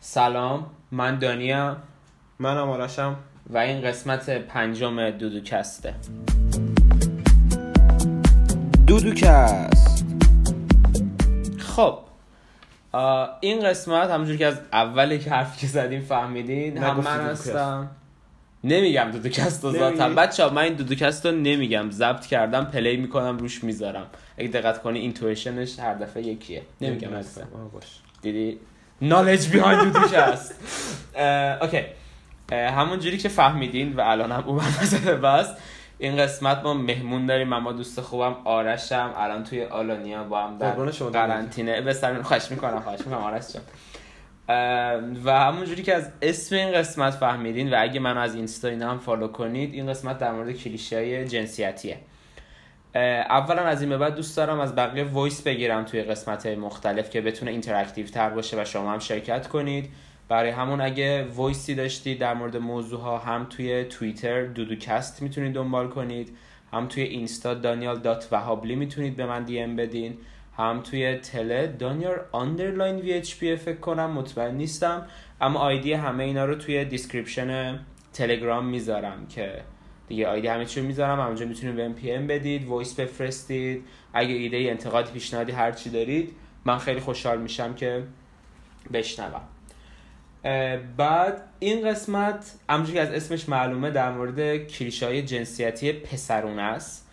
سلام من دانیم منم آرشم. و این قسمت پنجم دودوکسته دودوکست. خب این قسمت همونجور که از اولی که حرفی که زدیم فهمیدین هم من. هستم. نمیگم دودوکست رو ذاتم؟ بچه من این دودوکست رو نمیگم. ضبط کردم پلی می‌کنم روش می‌ذارم. اگه دقت کنی اینتویشنش هر دفعه یکیه. نمیگم اصلا دیدی؟ knowledge behind دودوش هست OK همون جوری که فهمیدین و الان هم اومد وسط بس این قسمت ما مهمون داریم. من با دوست خوبم آرشم. الان توی آلانیا با هم در قرنطینه. سر خواهش می‌کنم خواهش می‌کنم. آرش جان. اه، و همون جوری که از اسم این قسمت فهمیدین و اگه منو از اینستا اینا هم follow کنید این قسمت در مورد کلیشه های جنسیتیه. اولا از این به بعد دوست دارم از بقیه voice بگیرم توی قسمت های مختلف که بتونه interactive تر باشه و شما هم شرکت کنید. برای همون اگه voice ی داشتید در مورد موضوع ها هم توی توییتر دودوکست می‌تونید دنبال کنید هم توی اینستا دانیال dot وهابلی می‌تونید به من DM بدین هم توی تله دانیال underline VHP فکر کنم مطمئن نیستم اما ID همه اینا رو توی description تلگرام می‌ذارم که دیگه ID همه چی می‌ذارم. همونجا می‌تونید بهم PM بدید voice بفرستید. اگه ایده انتقادی پیشنهادی هر چی دارید من خیلی خوشحال میشم که بشنوم. بعد این قسمت همونجوری که از اسمش معلومه در مورد کلیشه های جنسیتی پسرونه است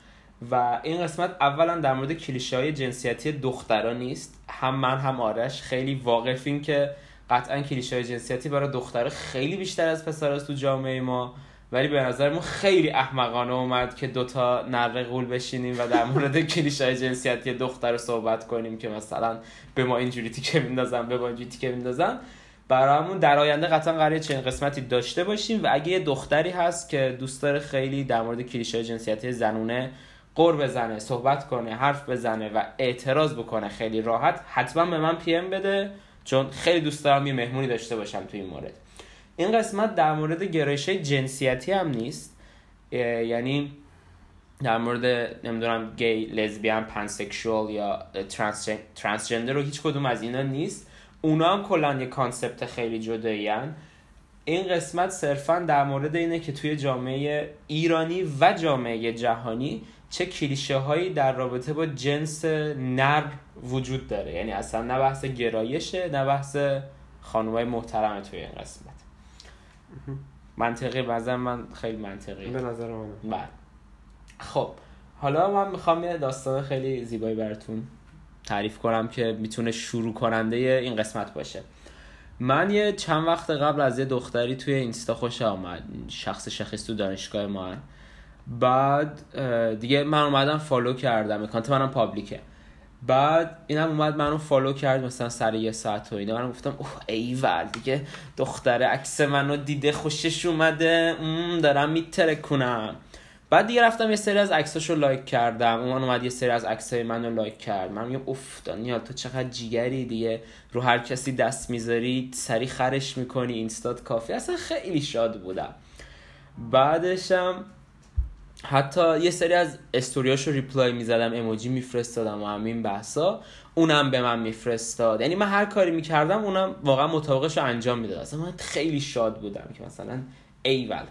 و این قسمت اولا در مورد کلیشه های جنسیتی دخترا نیست. هم من هم آرش خیلی واقفیم که قطعا کلیشه های جنسیتی برای دخترها خیلی بیشتر از پسراست تو جامعه ما. ولی به نظر ما خیلی احمقانه اومد که دوتا نره قول بشینیم و در مورد کلیشه جنسیتی دختر صحبت کنیم که مثلا به ما اینجوری تیکه میندازن به ما اینجوری تیکه میندازن. برامون در آینده قطعا قراره چنین قسمتی داشته باشیم و اگه یه دختری هست که دوست داره خیلی در مورد کلیشه جنسیتی زنونه قر بزنه صحبت کنه حرف بزنه و اعتراض بکنه خیلی راحت حتما به من پی ام بده چون خیلی دوست دارم یه مهمونی داشته باشم توی این مورد. این قسمت در مورد گرایش جنسیتی هم نیست. یعنی در مورد نمی‌دونم gay lesbian pansexual یا trans transgender رو هیچ کدوم از اینا نیست. اونا هم کلا یه concept خیلی جدایی این قسمت صرفا در مورد اینه که توی جامعه ایرانی و جامعه جهانی چه کلیشه هایی در رابطه با جنس نر وجود داره. یعنی اصلا نه بحث گرایشه نه بحث خانومای محترمه توی این قسمت. منطقی بازم من خیلی منطقی. به نظر من. بله خب حالا من می‌خوام یه داستان خیلی زیبایی براتون تعریف کنم که می‌تونه شروع کننده این قسمت باشه. من یه چند وقت قبل از یه دختری توی اینستا خوشم اومد شخص شخص تو دانشگاه ما. بعد دیگه من اومدم follow کردم account منم public ه. بعد اینم اومد منو follow کرد مثلا سر یه ساعت و اینا. من گفتم اوه ایول دیگه دختره عکس منو دیده خوشش اومده. ام، دارم میترکونم. بعد دیگه رفتم یه سری از عکساشو like کردم. اون اومد یه سری از عکسای منو like کرد. من میگم اوف دانیال تو چقدر جیگری دیگه. رو هر کسی دست می‌ذاری سری خرش می‌کنی اینستات کافی. اصلا خیلی شاد بودم. بعدشم حتی یه سری از story اشو reply می‌زدم emoji میفرستادم و همین بحثا. اونم به من میفرستاد. یعنی من هر کاری می‌کردم اونم واقعا مطابقش رو انجام می‌داد. اصلا من خیلی شاد بودم که مثلا ایول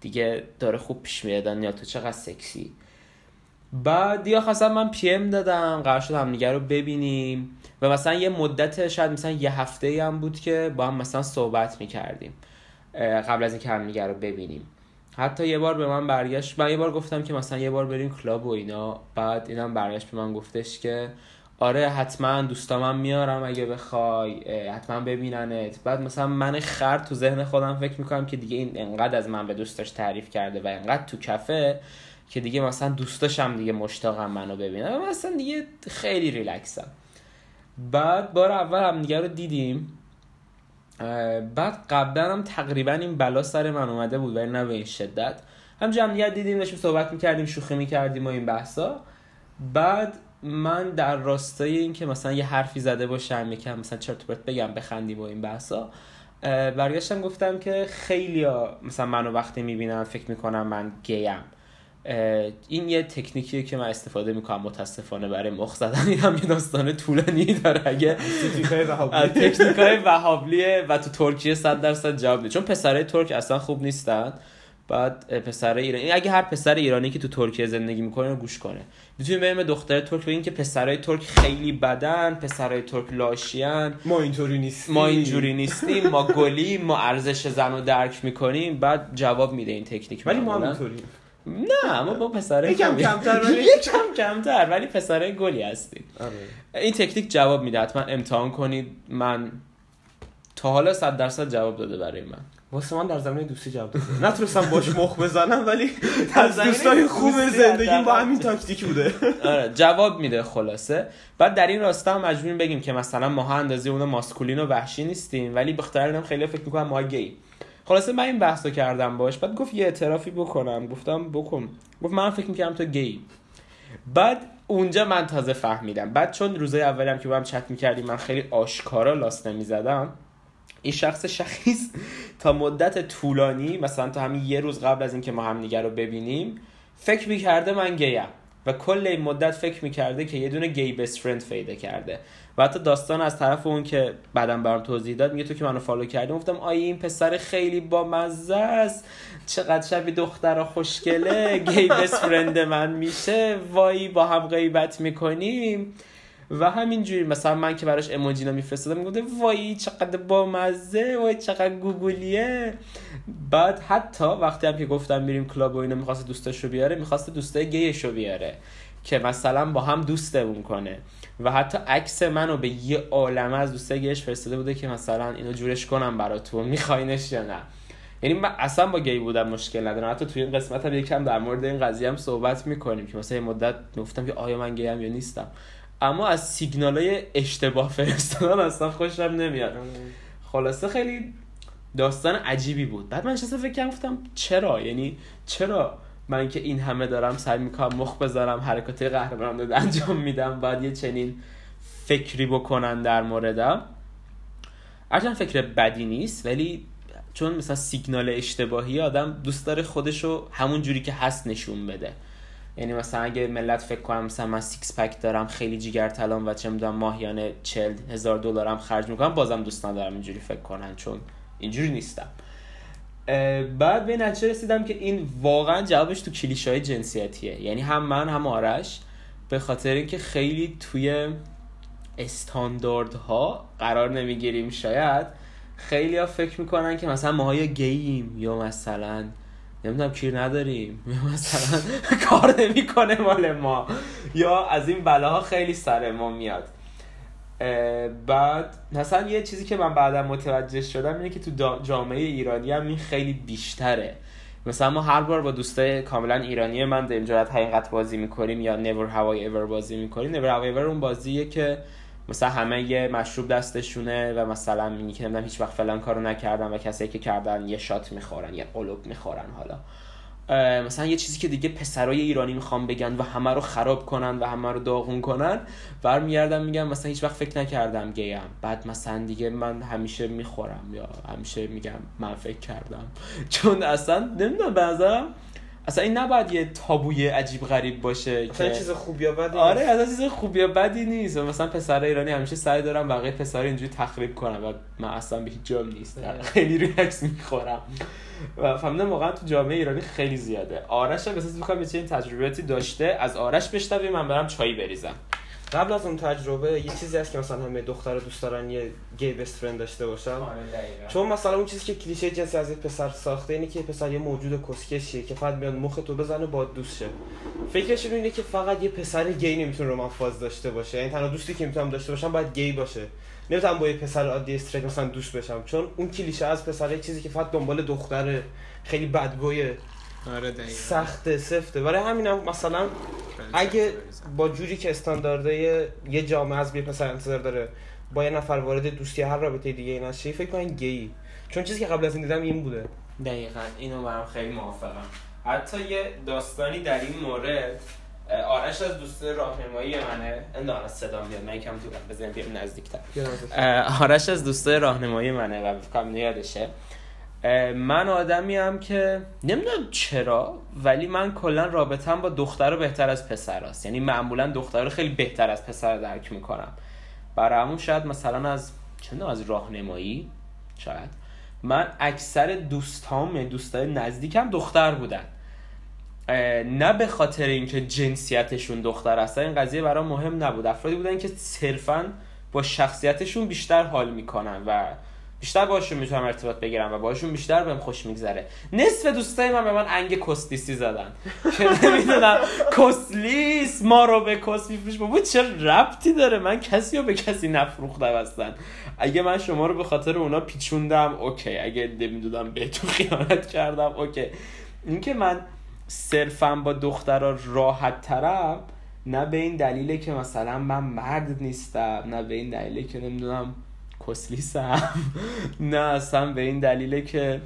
دیگه داره خوب پیش میره دانیال تو چقدر سکسی. بعد یا خواستم من PM دادم قرار شد همدیگه رو ببینیم. و مثلا یه مدت شاید مثلا یه هفته ای هم بود که با هم مثلا صحبت می‌کردیم قبل از اینکه همدیگه رو ببینیم. حتی یه بار به من برگشت من یه بار گفتم که مثلا یه بار بریم club و اینا. بعد اینم برگشت به من گفتش که آره حتما دوستامم میارم اگه بخوای حتما ببیننت. بعد مثلا من خر تو ذهن خودم فکر می‌کنم که دیگه این انقدر از من به دوستاش تعریف کرده و انقدر تو کفه که دیگه مثلا دوستاشم دیگه مشتاقم منو ببینن. و مثلا دیگه خیلی ریلکسم. بعد بار اول هم دیگه رو دیدیم. بعد قبلا هم تقریبا این بلا سر من اومده بود ولی نه به این شدت. هم دیگه دیدیم داشتیم صحبت می‌کردیم شوخی می‌کردیم و این بحثا. بعد من در راستای این که مثلا یه حرفی زده باشم یکم مثلا چرت پرت بگم بخندیم و این بحثا برگشتم گفتم که خیلی مثلا منو وقتی می‌بینن فکر می‌کنم من گیم. این یه تکنیکیه که من استفاده می‌کنم متاسفانه برای مخ زدن. این هم یه داستان طولانی داره. اگه تکنیک های وهابلیه و تو ترکیه صد درصد جواب چون پسرای ترک اصلا خوب نیستن. بعد پسر ایرانی اگه هر پسر ایرانی که تو ترکیه زندگی می‌کنه رو گوش کنه. می‌تونیم بریم دختر ترک بگیم که پسرای ترک خیلی بدن پسرای ترک لاشیان ما اینطوری نیستیم. ما اینجوری نیستیم. ما گلیم ما ارزش زن رو درک می‌کنیم. بعد جواب میده این تکنیک ولی ما اینطوریم. نه ما با پسره یکم کمتر ولی یکم کمتر ولی پسره گلی هستیم. آره. این تکنیک جواب میده حتما امتحان کنید. من تا حالا صد درصد جواب داده برای من. واسه من در زمینه دوستی جواب داده. نتونستم باش مخ بزنم ولی از دوستای خوب زندگیم با همین تاکتیک بوده. آره جواب میده خلاصه. بعد در این راستا هم مجبوریم بگیم که مثلا ما اندازه اون ماسکولین و وحشی نیستیم ولی بخاطر خیلی فکر می‌کنم ما گی خلاصه من این بحثو کردم باش بعد گفت یه اعترافی بکنم. گفتم بکن. گفت من فکر می‌کردم تو گی. بعد اونجا من تازه فهمیدم. بعد چون روزای اولیم که با هم چت می‌کردیم من خیلی آشکارا لاست نمی‌زدم این شخص شخیص تا مدت طولانی مثلا تا همین یه روز قبل از اینکه ما هم رو ببینیم فکر می‌کرده من گیم. و کل این مدت فکر می‌کرده که یه دونه gay best friend پیدا کرده. و حتی داستان از طرف اون که بعدم برام توضیح داد میگه تو که منو follow کردی؟ گفتم آیا این پسر خیلی با مزه است. چقدر شبیه دختر خوشگله. gay best friend من میشه. وای با هم غیبت می‌کنیم. و همینجوری مثلا من که براش اموجینا میفرستادم می‌گفته وای چقدر با مزه وای چقدر گوگلیه بعد حتی وقتی هم که گفتم میریم کلاب و اینو می‌خواست دوستش رو بیاره می‌خواست دوستای گیش رو بیاره. که مثلا با هم دوستمون کنه. و حتی عکس منو به یه عالمه از دوستای گیش فرستاده بوده که مثلا اینو جورش کنم براتون. میخواینش یا نه. یعنی من اصلا با گی بودم مشکل ندارم. حتی توی این قسمت هم یکم در مورد این قضیه هم صحبت می‌کنیم که مثلا یه مدت گفتم که آیا من گیم یا نیستم. اما از سیگنال های اشتباه فرستادن اصلا خوشم نمیاد. خلاصه خیلی داستان عجیبی بود. بعد من نشستم فکر گفتم؟ چرا؟ یعنی چرا من که این همه دارم سعی می‌کنم مخ بذارم حرکات قهرمانانه انجام میدم بعد یه چنین فکری بکنن در موردم هرچند فکر بدی نیست ولی چون مثلا سیگنال اشتباهی آدم دوست داره خودشو همون جوری که هست نشون بده. یعنی مثلا اگه ملت فکر کنم مثلا من six pack دارم خیلی جیگر طلام و چه می‌دونم ماهیانه 40 هزار دلارم خرج می‌کنم بازم دوست ندارم اینجوری فکر کنن چون اینجوری نیستم. بعد به نتیجه رسیدم که این واقعا جوابش تو کلیشه‌های جنسیتیه. یعنی هم من هم آرش. به خاطر اینکه خیلی توی استانداردها قرار نمی‌گیریم شاید خیلی ها فکر می‌کنن که مثلا ماهای گییم یا مثلا نمی‌دونم کیر نداریم مثلا کار نمی‌کنه مال ما یا از این بلاها خیلی سر ما میاد. بعد مثلا یه چیزی که من بعدا متوجه شدم اینه که تو جامعه ایرانی هم این خیلی بیشتره. مثلا ما هر بار با دوستای کاملا ایرانی من در جرات حقیقت بازی می‌کنیم یا نور هوای ایور بازی می‌کنیم. نور هوای ایور اون بازیه که مثلا همه یه مشروب دستشونه و مثلا میگه که نمی‌دونم هیچ وقت فلان کارو نکردن و کسایی که کردن یه شات می‌خورن یه قلوب می‌خورن حالا. مثلا یه چیزی که دیگه پسرای ایرانی می‌خوام بگن و همه رو خراب کنن و همه رو داغون کنن برمیگردم میگم مثلا هیچ وقت فکر نکردم گیم. بعد مثلا دیگه من همیشه می‌خورم یا همیشه میگم من فکر کردم. چون اصلا نمی‌دونم بعضا اصلا این نباید یه تابوی عجیب غریب باشه که چیز خوب یا بدی آره اصلا چیز خوب یا بدی نیست. مثلا پسر ایرانی همیشه سعی دارم بقیه پسر اینجوری تخریب کنم و من اصلا به هیچ جام نیست. خیلی ریلکس می‌خورم. و فهمیدم واقعا تو جامعه ایرانی خیلی زیاده. آرش هم احساس می‌کنم یه تجربیاتی داشته. از آرش بشنویم. من برم چای بریزم. قبل از اون تجربه یه چیزی هست که مثلا همه دختر دوست دارن یه گی بست فرند داشته باشن. آره، چون مثلا اون چیزی که کلیشه جنسی از پسر ساخته اینه که پسر یه موجود کسکشیه که فقط میاد مخ تو بزنه با دوست شه. فکرشون اینه که فقط یه پسر گی نمی‌تونه رومن فاز داشته باشه. یعنی تنها دوستی که می‌تونم داشته باشم باید گی باشه. نمی‌تونم با یه پسر عادی استریت مثلا دوست بشم چون اون کلیشه از پسر چیزی که فقط دنبال دختر خیلی بدگویه آره سخت سفته. برای همینم مثلا اگه با جوری که استانداردهای یه جامعه از بی پسر انتظار داره با یه نفر وارد دوستی هر رابطه دیگه نشه فکر کنم گی چون چیزی که قبل از این دیدم این بوده. دقیقا اینو برام خیلی موافقم. حتی یه داستانی در این مورد آرش از دوست راهنمایی منه. انداخت صدا میاد من یکم دورم بزنیم بیام نزدیکتر. آرش از دوست راهنمایی منه و فکرم یادشه من آدمی هم که نمی‌دونم چرا ولی من کلا رابطم با دختر بهتر از پسر است. یعنی معمولا دختر خیلی بهتر از پسر درک می‌کنم. برای همون شاید مثلا از چند از راهنمایی شاید. من اکثر دوستام دوستای نزدیکم دختر بودن. نه به خاطر اینکه جنسیتشون دختر هستن این قضیه برام مهم نبود. افرادی بودن که صرفا با شخصیتشون بیشتر حال می‌کنن و بیشتر باشون می‌تونم ارتباط بگیرم و باشون بیشتر بهم خوش میگذره. نصف دوستای من به من انگ کسلیسی زدن. که نمی‌دونم کسلیس ما رو به کس میفروشی. بابا چه ربطی داره؟ من کسی رو به کسی نفروختم هستن اگه من شما رو به خاطر اونا پیچوندم اوکی. اگه نمی‌دونم بهتون خیانت کردم اوکی. اینکه من صرفا با دخترها راحت ترم نه به این دلیله که مثلا من مرد نیستم نه به این دلیله که نمی‌دونم کسلیسم نه اصلا به این دلیله که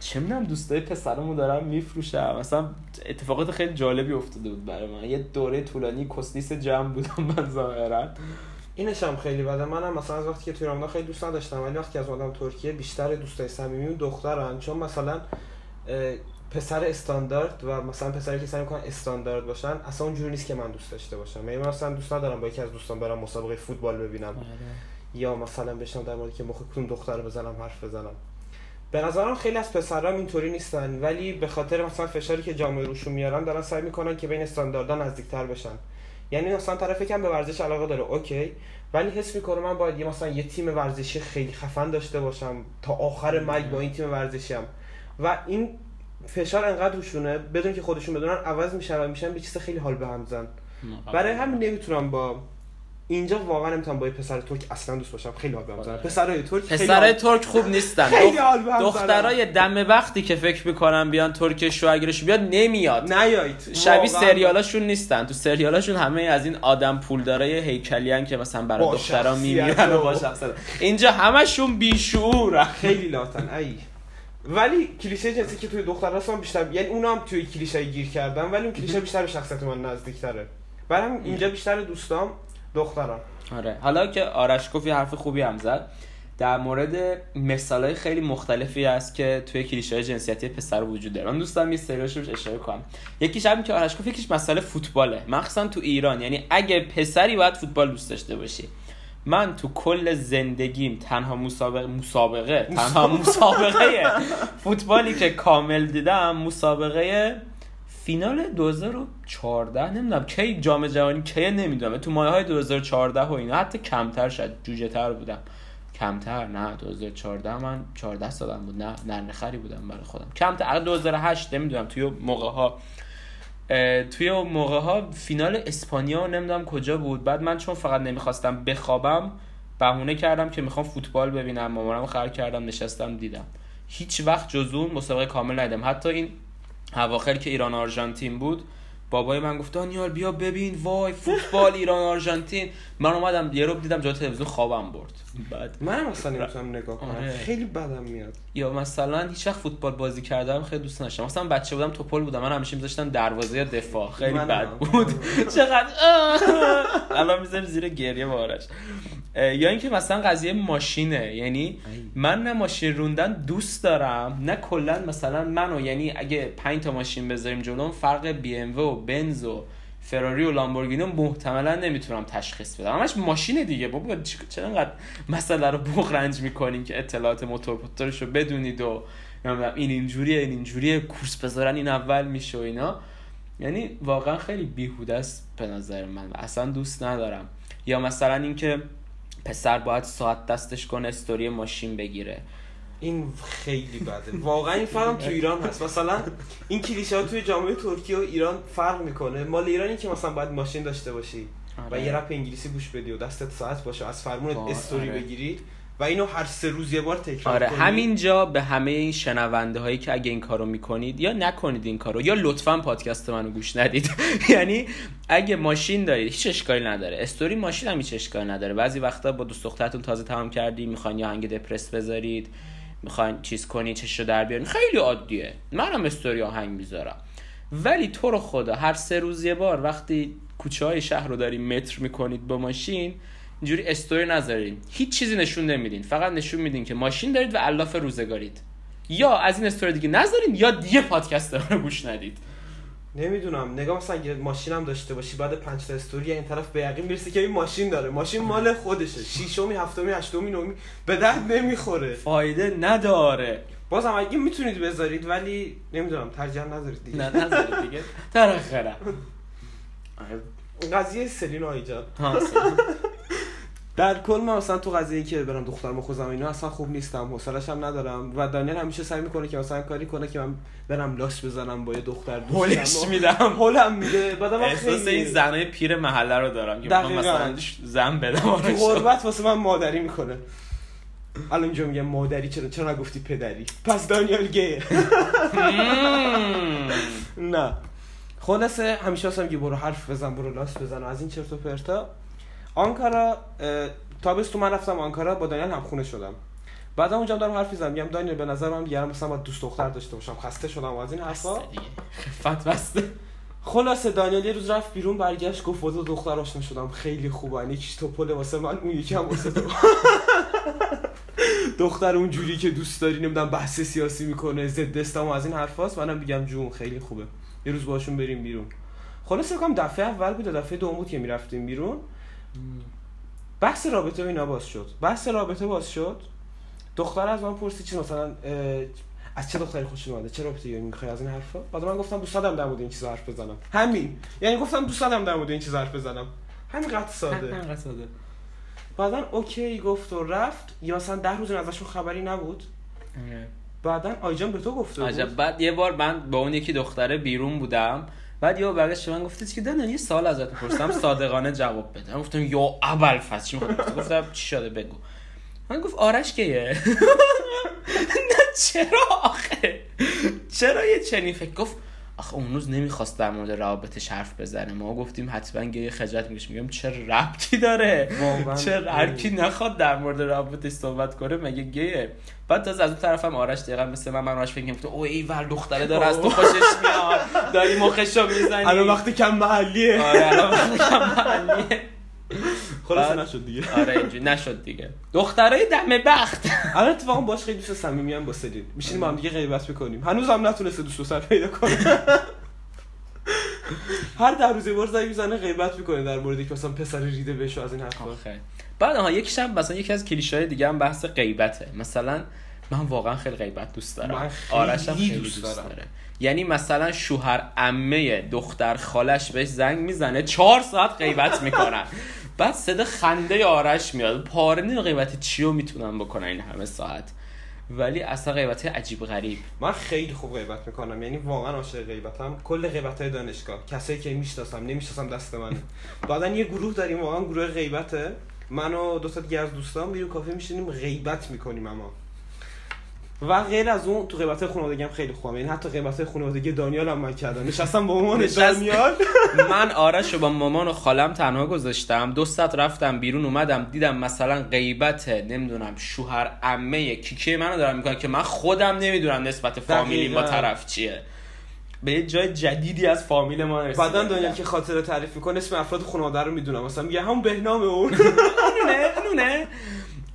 چه می‌دونم دوستای پسرمو دارم میفروشم. مثلا اتفاقات خیلی جالبی افتاده بود برای من. یه دوره طولانی کسلیس جمع بودم من ظاهرا. اینش هم خیلی بده. منم مثلا از وقتی که توی رمضان خیلی دوست نداشتم ولی وقتی از اومدم ترکیه بیشتر دوستای صمیمی دخترن. چون مثلا پسر استاندارد و مثلا پسری که سعی می‌کنن استاندارد باشن اصلا اونجوری نیست که من دوست داشته باشم. یعنی مثلا دوست ندارم با یکی از دوستان برم مسابقه فوتبال ببینم. آره. یا مثلا بشم در مورد که مخ کدوم دختر بزنم حرف بزنم. به نظرم خیلی از پسرام اینطوری نیستن ولی به خاطر مثلا فشاری که جامعه روشون میارن دارن سعی می‌کنن که بین استانداردها نزدیکتر بشن. یعنی مثلا طرف کم به ورزش علاقه داره اوکی. ولی حس می‌کنه من باید یه مثلا یه تیم ورزشی خیلی خفن داشته باشم تا آخر مرگ با این تیم ورزشیم. و این فشار انقدر روشونه بدون که خودشون بدونن عوض میشن و میشن به چیز خیلی حال به هم زن. برای همین نمی‌تونم با اینجا واقعا نمی‌تونم با پسر ترک اصلا دوست باشم. خیلی حال بهم پسرای ترک پسرای ترک خوب نیستن. دخترای دم وقتی که فکر می‌کنن بیان ترک شو اگرش بیاد نمیاد. نیایید شبیه سریالاشون نیستن. تو سریالاشون همه از این آدم پولدارای هیکلیان که مثلا برای دخترا میمیرن و با شخصیت. اینجا همشون بیشعور خیلی لاتن ای. ولی کلیشه جنسی که توی دختر هستن بیشتر یعنی اونا هم توی کلیشه گیر کردن ولی اون کلیشه بیشتر به شخصیت من نزدیکتره. برام اینجا بیشتر دوستام دختران. آره. حالا که آرش گفت یه حرف خوبی هم زد در مورد مثالای خیلی مختلفی هست که توی کلیشه جنسیتی پسر وجود داره. من دوستم یه سریاش روش اشاره کنم. یکیش هم که آرش گفت یکیش مسئله فوتباله. مخصوصا تو ایران. یعنی اگه پسری باید فوتبال دوست داشته باشی. من تو کل زندگیم تنها مسابقه مسابقه تنها مسابقه فوتبالی که کامل دیدم مسابقه فینال 2014 نمی‌دونم کی جام جهانی کی نمی‌دونم تو مایه های 2014 و اینا حتی کمتر شد جوجه تر بودم. کمتر نه 2014 من 14 سالم بود نه نرنخری بودم برای خودم. کمتر 2008 نمی‌دونم توی موقع ها توی موقع ها فینال اسپانیا نمی‌دونم کجا بود. بعد من چون فقط نمی‌خواستم بخوابم بهونه کردم که می‌خوام فوتبال ببینم. مامانم خر کردم نشستم دیدم. هیچ وقت جز اون مسابقه کامل ندیدم. حتی این اواخر که ایران آرژانتین بود بابای من گفت دانیال بیا ببین وای فوتبال ایران آرژانتین. من اومدم یه رو دیدم جا تلویزیون خوابم برد. بعد من اصلا نمی‌تونم نگاه کنم. آره. خیلی بدم میاد. یا مثلا هیچ وقت فوتبال بازی کردم خیلی دوست داشتم مثلا بچه بودم توپل بودم. من همیشه میذاشتم دروازه یا دفاع. خیلی بد بود. چقدر؟ الان می‌ذارم زیر گریه بارش یا اینکه مثلا قضیه ماشینه. یعنی من نه ماشین روندن دوست دارم نه کلا مثلا منو. یعنی اگه 5 تا ماشین بذاریم جلوم فرق بی ام و بنز و فراری و لامبورگینی محتملا نمی‌تونم تشخیص بدم. همش ماشین دیگه. بابا چرا انقدر مسئله رو بغرنج می‌کنین که اطلاعات موتور موتورش رو بدونید و این اینجوریه این اینجوریه کورس بذارن این اول میشه و اینا. یعنی واقعا خیلی بیهوده است به نظر من اصلا دوست ندارم. یا مثلا اینکه پسر باید ساعت دستش کنه استوری ماشین بگیره. این خیلی بده. واقعا این فرق تو ایران هست. مثلا این کلیشه ها توی جامعه ترکیه و ایران فرق می‌کنه. مال ایرانی که مثلا باید ماشین داشته باشی و یه رپ انگلیسی گوش بدی و دستت ساعت باشه از فرمونت استوری آره. بگیری و اینو هر سه روز یه بار تکرار آره. همینجا به همه این شنونده هایی که اگه این کارو می‌کنید یا نکنید این کارو یا لطفا پادکست منو گوش ندید. یعنی اگه ماشین دارید هیچ اشکالی نداره. استوری ماشین هم هیچ اشکالی نداره. بعضی وقتا با دوست دخترتون تازه تمام کردی می‌خواین یا هنگ دپرس بذارید. می‌خواین چیز کنی چشو در بیارین. خیلی عادیه. منم استوری آهنگ می‌ذارم. ولی تو رو خدا هر سه روز یه بار وقتی کوچه های شهر رو داری متر می‌کنید با ماشین اینجوری استوری نذارین. هیچ چیزی نشون نمیدین. فقط نشون میدین که ماشین دارید و الاف روزگارید. یا از این استوری دیگه نذارین یا دیگه پادکست رو گوش ندید. نمی‌دونم. نگاه مثلا اگه ماشین هم داشته باشی بعد پنج تا استوری این طرف به یقین می‌رسی که این ماشین داره. ماشین مال خودشه. ششمی هفتمی هشتمی نومی به درد نمی‌خوره. فایده نداره. بازم اگه می‌تونید بذارید ولی نمی‌دونم ترجیح نذارید دیگه. نه نذارید دیگه. در آخره قضیه سلین ایجاد. در کل من مثلا تو قضیه که برم دخترمو خوزم اینا اصلا خوب نیستم حوصله‌ش هم ندارم. و دانیل همیشه سعی می‌کنه که مثلا کاری کنه که من برم لاش بزنم با یه دختر هولش میدم. هولم میده. بعدم احساس این زنای پیر محله رو دارم که مثلا زن بدم تو غربت واسه من مادری می‌کنه. الان اینجا میگم مادری چرا چرا نگفتی پدری؟ پس دانیال گیه نه. خلاصه همیشه اصلا که برو حرف بزن برو لاس بزن از این چرت و پرتا آنکارا تابستون من رفتم آنکارا با دانیال هم خونه شدم. بعد اونجا دارم حرف می‌زنم. میگم دانیال به نظر من دیگه مثلا با دوست دختر داشته باشم. خسته شدم از این حرفا. خفت بسته خلاصه دانیال یه روز رفت بیرون برگشت گفت با دختر آشنا شدم. خیلی خوبه. یکیش توپل واسه من اون یکی هم واسه تو. دختر اونجوری که دوست داری نمی‌دونم بحث سیاسی می‌کنه ضد اسلام از این حرفاست. منم میگم جون خیلی خوبه. یه روز باشون بریم بیرون. خلاصه کام دفعه اول بود دفعه دوم بود که می‌رفتیم بیرون. بحث رابطه اینا باز شد. بحث رابطه باز شد. دختر از من پرسید چی مثلا از چه دختری خوش اومده؟ چه رابطه ای می‌خوای؟ از این حرفا. بعد من گفتم دوست دارم در مورد این چیزا حرف بزنم. همین. یعنی گفتم دوست دارم در مورد این چیزا حرف بزنم. همین قط ساده. همین ساده. بعدا اوکی گفت و رفت. یا مثلا ده روز ازشون خبری نبود. آره. بعدا آیجان به تو گفته بود. بعد یه بار من با اون یکی دختره بیرون بودم. بعد یه برگشت من گفت که دن یه سال ازت پرسیدم صادقانه جواب بده. گفتم یا اول فصل چی گفتم چی شده؟ بگو. من گفت آرش کیه؟ نه چرا آخه؟ چرا یه چنین فکر؟ گفت آخه اون روز نمی‌خواست در مورد روابطش حرف بزنه. ما گفتیم حتما گیه خجالت میگش میگم چه ربطی داره؟ چه هر کی نخواد در مورد روابطش صحبت کنه؟ مگه گیه؟ بعد تازه از اون طرفم آرش دقیقا مثل من من آرش فکر کنم او ای ور دختره داره از تو خوشش میاد. داری مخشو می‌زنی. الان وقتی کم محلیه. آره الان وقتی کم محلیه. خلاص نشد دیگه. آره اینجوری نشد دیگه. دخترای دم بخت. الان اتفاقا باش خیلی دوست صمیمی ام با سلین. میشینیم با هم دیگه غیبت می‌کنیم. هنوز هم نتونسته دوست سر پیدا کنه. هر در روزه بار زنگ می‌زنه غیبت می‌کنه در مورد که مثلا پسر ریده بشه از این حرفا. بعد ها یکیش هم مثلا یکی از کلیشه‌های دیگه هم بحث غیبته. مثلا من واقعا خیلی غیبت دوست دارم. آرش هم خیلی دوست, دوست داره. یعنی مثلا شوهر عمه دختر خالش بهش زنگ می‌زنه چهار ساعت غیبت می‌کنن بعد صدا خنده آرش میاد. پاره نیم غیبت چیو می‌تونن بکنن این همه ساعت. ولی اصلا غیبت عجیب غریب. من خیلی خوب غیبت می‌کنم. یعنی واقعا عاشق غیبتم. کل غیبت های دانشگاه. کسایی که می‌شناسم نمی‌شناسم دست منه. بعدا یه گروه داریم. واقعا گروه غیبته. من و دو دیگه از دوستان میریم کافه میشینیم غیبت می‌کنیم اما. و غیر از اون تو قیمت خانوادگی هم خیلی خوبم یعنی حتی قیمت خانوادگی دانیال هم من کردم. نشستم با مامان دانیال. من آرش رو با مامان و خالم تنها گذاشتم. دو ساعت رفتم بیرون اومدم دیدم مثلا غیبت نمی‌دونم شوهر عمه کیکه منو دارم می‌کنن که من خودم نمی‌دونم نسبت فامیلی با طرف چیه. به یه جای جدیدی از فامیل ما رسیدم بعدا دانیال که خاطره تعریف می‌کنه اسم افراد خانواده رو می‌دونم. مثلا میگه همون بهنام اون.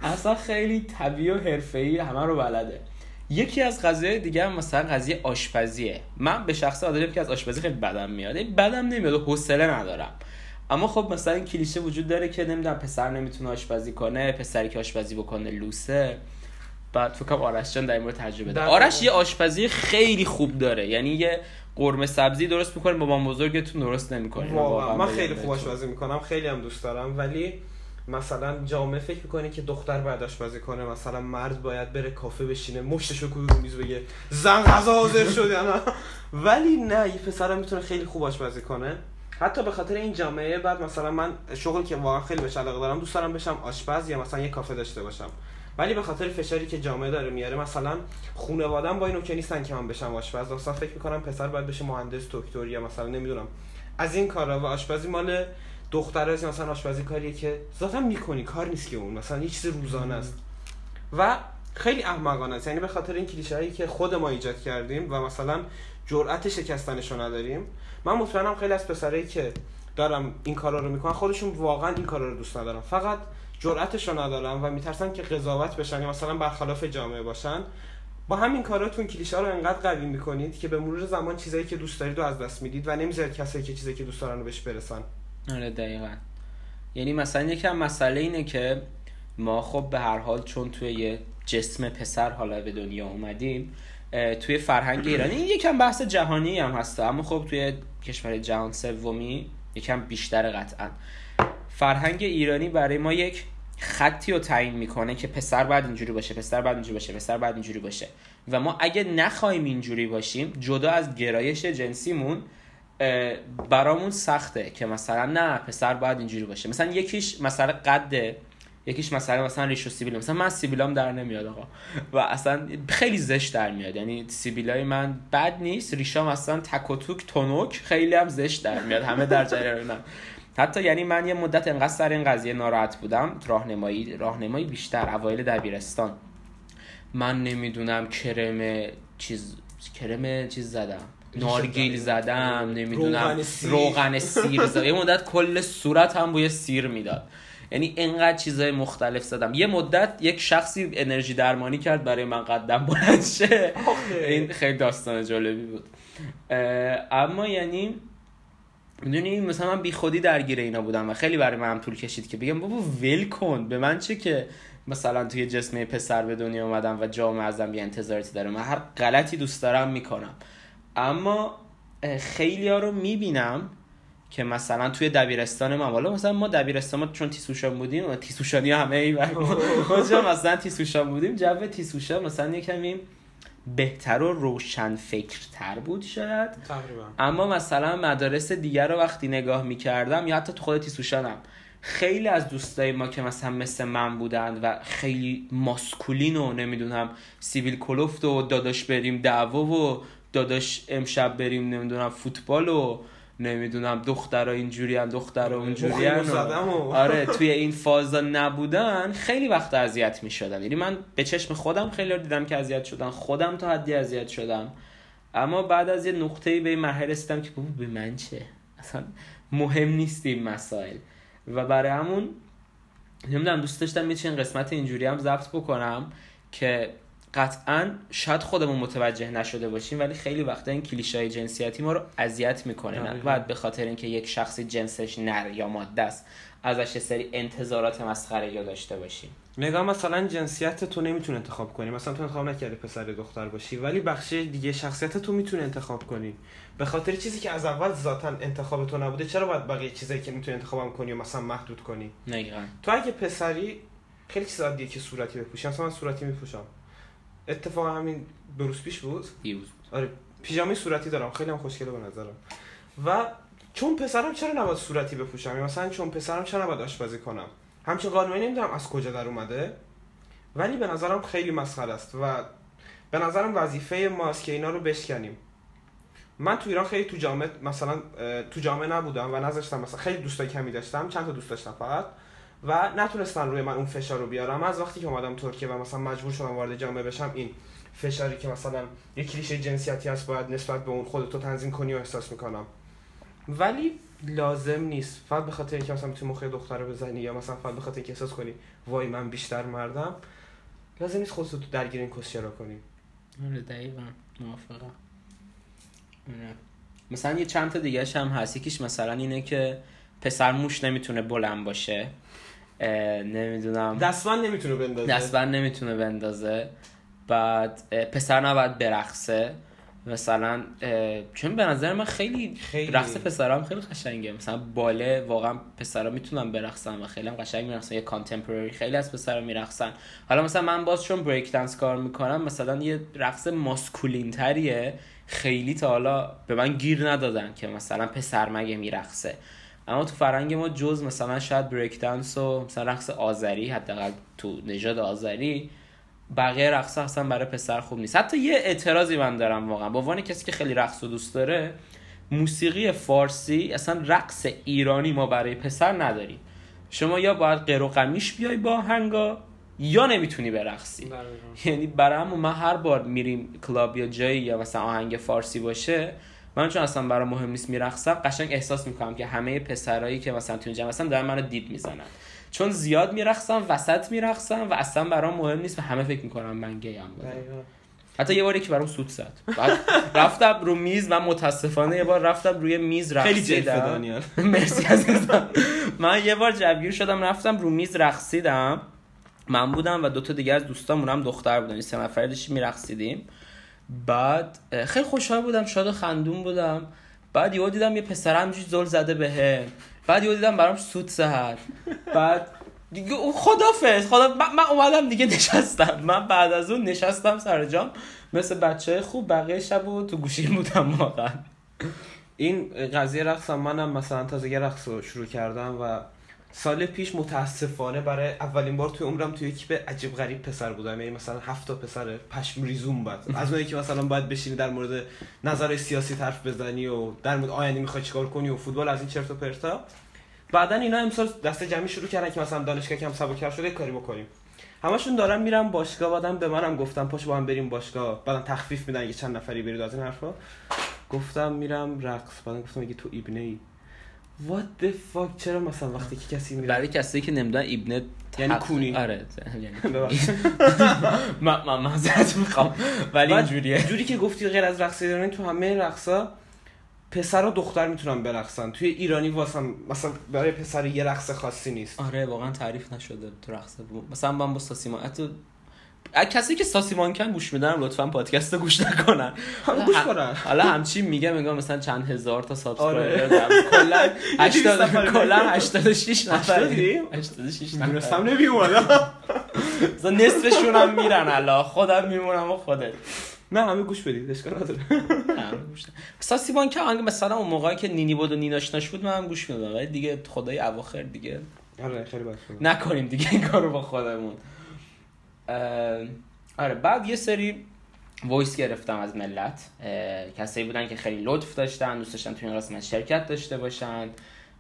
اصلا خیلی طبیعی و حرفه‌ای همه رو بلده. یکی از قضیه دیگه هم مثلا قضیه آشپزیه. من به شخص آدمی که از آشپزی خیلی بدم میاد. بدم نمیاد و حوصله ندارم. اما خب مثلا این کلیشه وجود داره که نمی‌دونم پسر نمی‌تونه آشپزی کنه پسری که آشپزی بکنه لوسه. بعد فکر کنم آرش جان در مورد تجربه داره آرش یه آشپزی خیلی خوب داره. یعنی یه قرمه سبزی درست می‌کنه با مام بزرگتون درست نمی‌کنه. من خیلی خوب آشپزی می‌کنم. خیلی هم دوست دارم. ولی مثلا جامعه فکر می‌کنه که دختر باید آشپزی کنه مثلا مرد باید بره کافه بشینه مشتشو رو میز بگه زن غذا حاضر شد ولی نه یه پسرم می‌تونه خیلی خوب آشپزی کنه. حتی به خاطر این جامعه بعد مثلا من شغل که واقعا خیلی بهش علاقه دارم دوست دارم بشم آشپز یا مثلا یه کافه داشته باشم. ولی به خاطر فشاری که جامعه داره میاره مثلا خانواده‌ام با اینو که نیستن که من بشم آشپز. اصلا فکر می‌کنم پسر باید بشه مهندس دکتر یا مثلا نمی‌دونم. از این کارا و آشپزی مال دختر مثلا آشپزی کاریه که ذاتا می‌کنی کار نیست که اون مثلا یه چیز روزانه است. و خیلی احمقانه است. یعنی به خاطر این کلیشه هایی که خود ما ایجاد کردیم و مثلا جرأت شکستنشو نداریم من مطمئنم خیلی از پسرایی که دارم این کارا رو می‌کنن خودشون واقعا این کارا رو دوست ندارن. فقط جرأتش رو ندارن و میترسن که قضاوت بشن یا مثلا برخلاف جامعه باشن. با همین کاراتون کلیشه رو انقدر قوی می‌کنید که به مرور زمان چیزایی که دوست دارید رو از دست می‌دید و نمی‌ذارید کسایی که چیزایی که دوست دارن رو بهش برسن. آره دقیقا. یعنی مثلا یکم مسئله اینه که ما خب به هر حال چون توی یه جسم پسر حالا به دنیا اومدیم توی فرهنگ ایرانی یکم بحث جهانی هم هست. اما خب توی کشور جهان سومی یکم بیشتر قطعا. فرهنگ ایرانی برای ما یک خطی رو تعیین می‌کنه که پسر بعد اینجوری باشه پسر بعد اینجوری باشه پسر بعد اینجوری باشه. و ما اگه نخوایم اینجوری باشیم جدا از گرایش جنسیمون برامون سخته که مثلا نه پسر باید اینجوری باشه. مثلا یکیش مثلا قده یکیش مثلا مثلا ریش و سیبیل. مثلا من سیبیلام در نمیاد آقا. و اصلا خیلی زشت در میاد. یعنی سیبیلای من بد نیست ریشام اصلا تک و توک تونوک خیلی هم زشت در میاد. همه در جریانم حتی یعنی من یه مدت انقدر سر این قضیه ناراحت بودم. راهنمایی راهنمایی بیشتر اوایل دبیرستان. من نمی‌دونم کرم چیز کرم چیز زدم. نارگیل زدم نمی‌دونم روغن سیر. زدم یه مدت کل صورت هم بوی سیر می‌داد. یعنی انقدر چیزای مختلف زدم. یه مدت یک شخصی انرژی درمانی کرد برای من قدم بلند شه. این خیلی داستان جالبی بود. اما یعنی می‌دونی مثلا من بی خودی درگیر اینا بودم و خیلی برای من طول کشید که بگم بابا ول کن. به من چه که مثلا توی جسم پسر به دنیا اومدم و جامعه ازم یه انتظاراتی داره. من هر غلطی دوست دارم می‌کنم. اما خیلی ها رو می‌بینم که مثلا توی دبیرستان ما حالا مثلا ما دبیرستان ما چون تیسوشان بودیم و تیسوشانی همه ای ما مثلا تیسوشان بودیم جو تیسوشان مثلا یه کمی بهتر و روشن فکرتر بود شاید. تقریبا. اما مثلا مدارس دیگر رو وقتی نگاه می‌کردم یا حتی تو خود تیسوشانم خیلی از دوستای ما که مثلا مثل من بودند و خیلی ماسکولین و نمی‌دونم سیویل کلوفت و داداش بریم دعوا و داداش امشب بریم نمی‌دونم فوتبال و نمی‌دونم دخترها اینجوری هم دخترها اونجوری آره توی این فازا نبودن خیلی وقت اذیت می‌شدن. یعنی من به چشم خودم خیلی دیدم که اذیت شدن خودم تا حدی اذیت شدم. اما بعد از یه نقطه‌ای به این مرحله رسیدم که به من چه؟ اصلا مهم نیست این مسائل. و برای همون نمی‌دونم دوست داشتم یه قسمت اینجوری هم ضبط بکنم که قطعا شاید خودمون متوجه نشده باشیم ولی خیلی وقتا این کلیشای جنسیتی ما رو اذیت می‌کنه. نه بعد به خاطر اینکه یک شخصی جنسش نر یا ماده است ازش سری انتظارات مسخره یا داشته باشیم. نگاه مثلا جنسیت تو نمی‌تونه انتخاب کنی. مثلا تو انتخاب نکردی پسر دختر باشی ولی بخش دیگه شخصیت تو می‌تونه انتخاب کنی. به خاطر چیزی که از اول ذاتا انتخاب تو نبوده چرا باید بقیه چیزایی که می‌تونی انتخاب کنی و مثلا محدود کنی؟ نگران. تو اگه پسری خیلی چیز عادیه که صورتی بپوشی. مثلا من صورتی میپوشم. اتفاق همین روز پیش بود؟ دیروز بود. آره پیژامه صورتی دارم خیلی هم خوشگله به نظرم. و چون پسرم چرا نباید صورتی بپوشم؟ یا مثلا چون پسرم چرا نباید آشپزی کنم؟ همچین قانونی نمی‌دونم از کجا در اومده ولی به نظرم خیلی مسخره است و به نظرم وظیفه ماست که اینا رو بشکنیم. من تو ایران خیلی تو جامعه مثلا تو جامعه نبودم و نذاشتم مثلا خیلی دوستای کمی داشتم چند تا دوست داشتم فقط. و نتونستن روی من اون فشار رو بیارم. از وقتی که اومدم ترکیه و مثلا مجبور شدم وارد جامعه بشم این فشاری که مثلا یک کلیشه جنسیتی هست باید نسبت به اون خودتو تنظیم کنی و احساس می‌کنم. ولی لازم نیست. فقط به خاطر اینکه مثلا تو مخ دختر بزنی یا مثلا فقط به خاطر اینکه احساس کنی وای من بیشتر مردم لازم نیست خودتو تو درگیر این کسچرا کنی. آره دقیقا. موافقم. آره. مثلا یه چند تا دیگه هم هست. یکیش مثلا اینه که پسر موش نمی‌تونه بلند باشه. نمی‌دونم. دستبند نمی‌تونه بندازه. دستبند نمی‌تونه بندازه. بعد پسر نباید برقصه. مثلا چون به نظر من خیلی, خیلی. رقص پسرام خیلی قشنگه. مثلا باله واقعا پسرا می‌تونن برقصن و خیلی هم قشنگ میرقصن. یه کانتمپرری خیلی از پسرا میرقصن. حالا مثلا من باز چون بریک دنس کار می‌کنم مثلا یه رقص ماسکولین تریه خیلی تا حالا به من گیر ندادن که مثلا پسر مگه میرقصه. اما تو فرنگ ما جز مثلا شاید بریک دنس و مثلا رقص آذری حداقل تو نژاد آذری بقیه رقص اصلا برای پسر خوب نیست. حتی یه اعتراضی من دارم واقعا. با عنوان کسی که خیلی رقص و دوست داره موسیقی فارسی اصلا رقص ایرانی ما برای پسر نداریم. شما یا باید قیر و قمیش بیای با هنگا یا نمی‌تونی برقصی. یعنی برای من هر بار میریم کلاب یا جایی یا مثلا آهنگ فارسی باشه من چون اصلا برای مهم نیست میرقصم قشنگ احساس می‌کنم که همه پسرایی که مثلا تو جمع هستن دارن منو دید می‌زنن. چون زیاد میرقصم وسط میرقصم و اصلا برام مهم نیست و همه فکر می‌کنم من گیم حتی یه باری که برام سوت زد. بعد رفتم رو میز من متاسفانه یه بار رفتم روی میز رقصیدم. خیلی مرسی عزیزم. من یه بار جوگیر شدم رفتم رو میز رقصیدم. من بودم و دو تا دیگه از دوستامون هم دختر بودن. سه نفر داشتیم میرقصیدیم؟ بعد خیلی خوشحال بودم شاد و خندون بودم. بعد یهو دیدم یه پسر همینجوری زل زده بهم. بعد یهو دیدم برام سوت زد. بعد دیگه خدافظ خدا من, اومدم دیگه نشستم. من بعد از اون نشستم سر جام. مثل بچه خوب بقیه شب و تو گوشیم بودم واقعا. این قضیه رقصم منم مثلا تازه رقص رو شروع کردم و سال پیش متاسفانه برای اولین بار توی عمرم توی به عجیب غریب پسر بودم. یعنی مثلا هفت تا پسر پشم ریزون بود از اونایی که مثلا باید بشینی در مورد نظر سیاسی حرف بزنی و در مورد آینده می‌خوای چیکار کنی و فوتبال از این چرت و پرتا. بعدا اینا امسال دسته جمعی شروع کردن که مثلا دانشگاه کم سبکتر شده کاری بکنیم. همشون دارن میرم باشگاه بعدم به منم گفتم پاش با هم بریم باشگاه. بعدم تخفیف میدن یه چند نفری برید از این حرفا. گفتم میرم رقص. بعدم گفتم اگه تو ابنه ای what the fuck? چرا مثلا وقتی که کسی میره برای کسی که نمی‌دونن ابنه یعنی کونی. آره یعنی من من معذرت می‌خوام. ولی اینجوریه. جوری که گفتی غیر از رقص ایرانی تو همه رقصا پسر و دختر می‌تونن برقصن. توی ایرانی واسه مثلا برای پسر یه رقص خاصی نیست. آره واقعا تعریف نشده تو رقص مثلا من با ساسیما حتی کسی که ساسی مانکن گوش میدن لطفا پادکست گوش نکنن. هم گوش کنن. حالا همچین میگه میگم مثلا چند هزار تا subscriber آره. کلا 80 کلا 86 نفر 86 نفر هم نمیومد نصفشون هم میرن الله خودم میمونم و خودت. نه همه گوش بدید. اشکال نداره. ساسی مانکن مثلا اون موقعی که نینی بود و نیناشناش بود من هم گوش می‌دادم. ولی دیگه خدایی اواخر دیگه. آره خیلی نکنیم دیگه این کارو با خودمون. آره بعد یه سری voice گرفتم از ملت کسایی بودن که خیلی لطف داشتن دوست داشتن تو این قسمت شرکت داشته باشن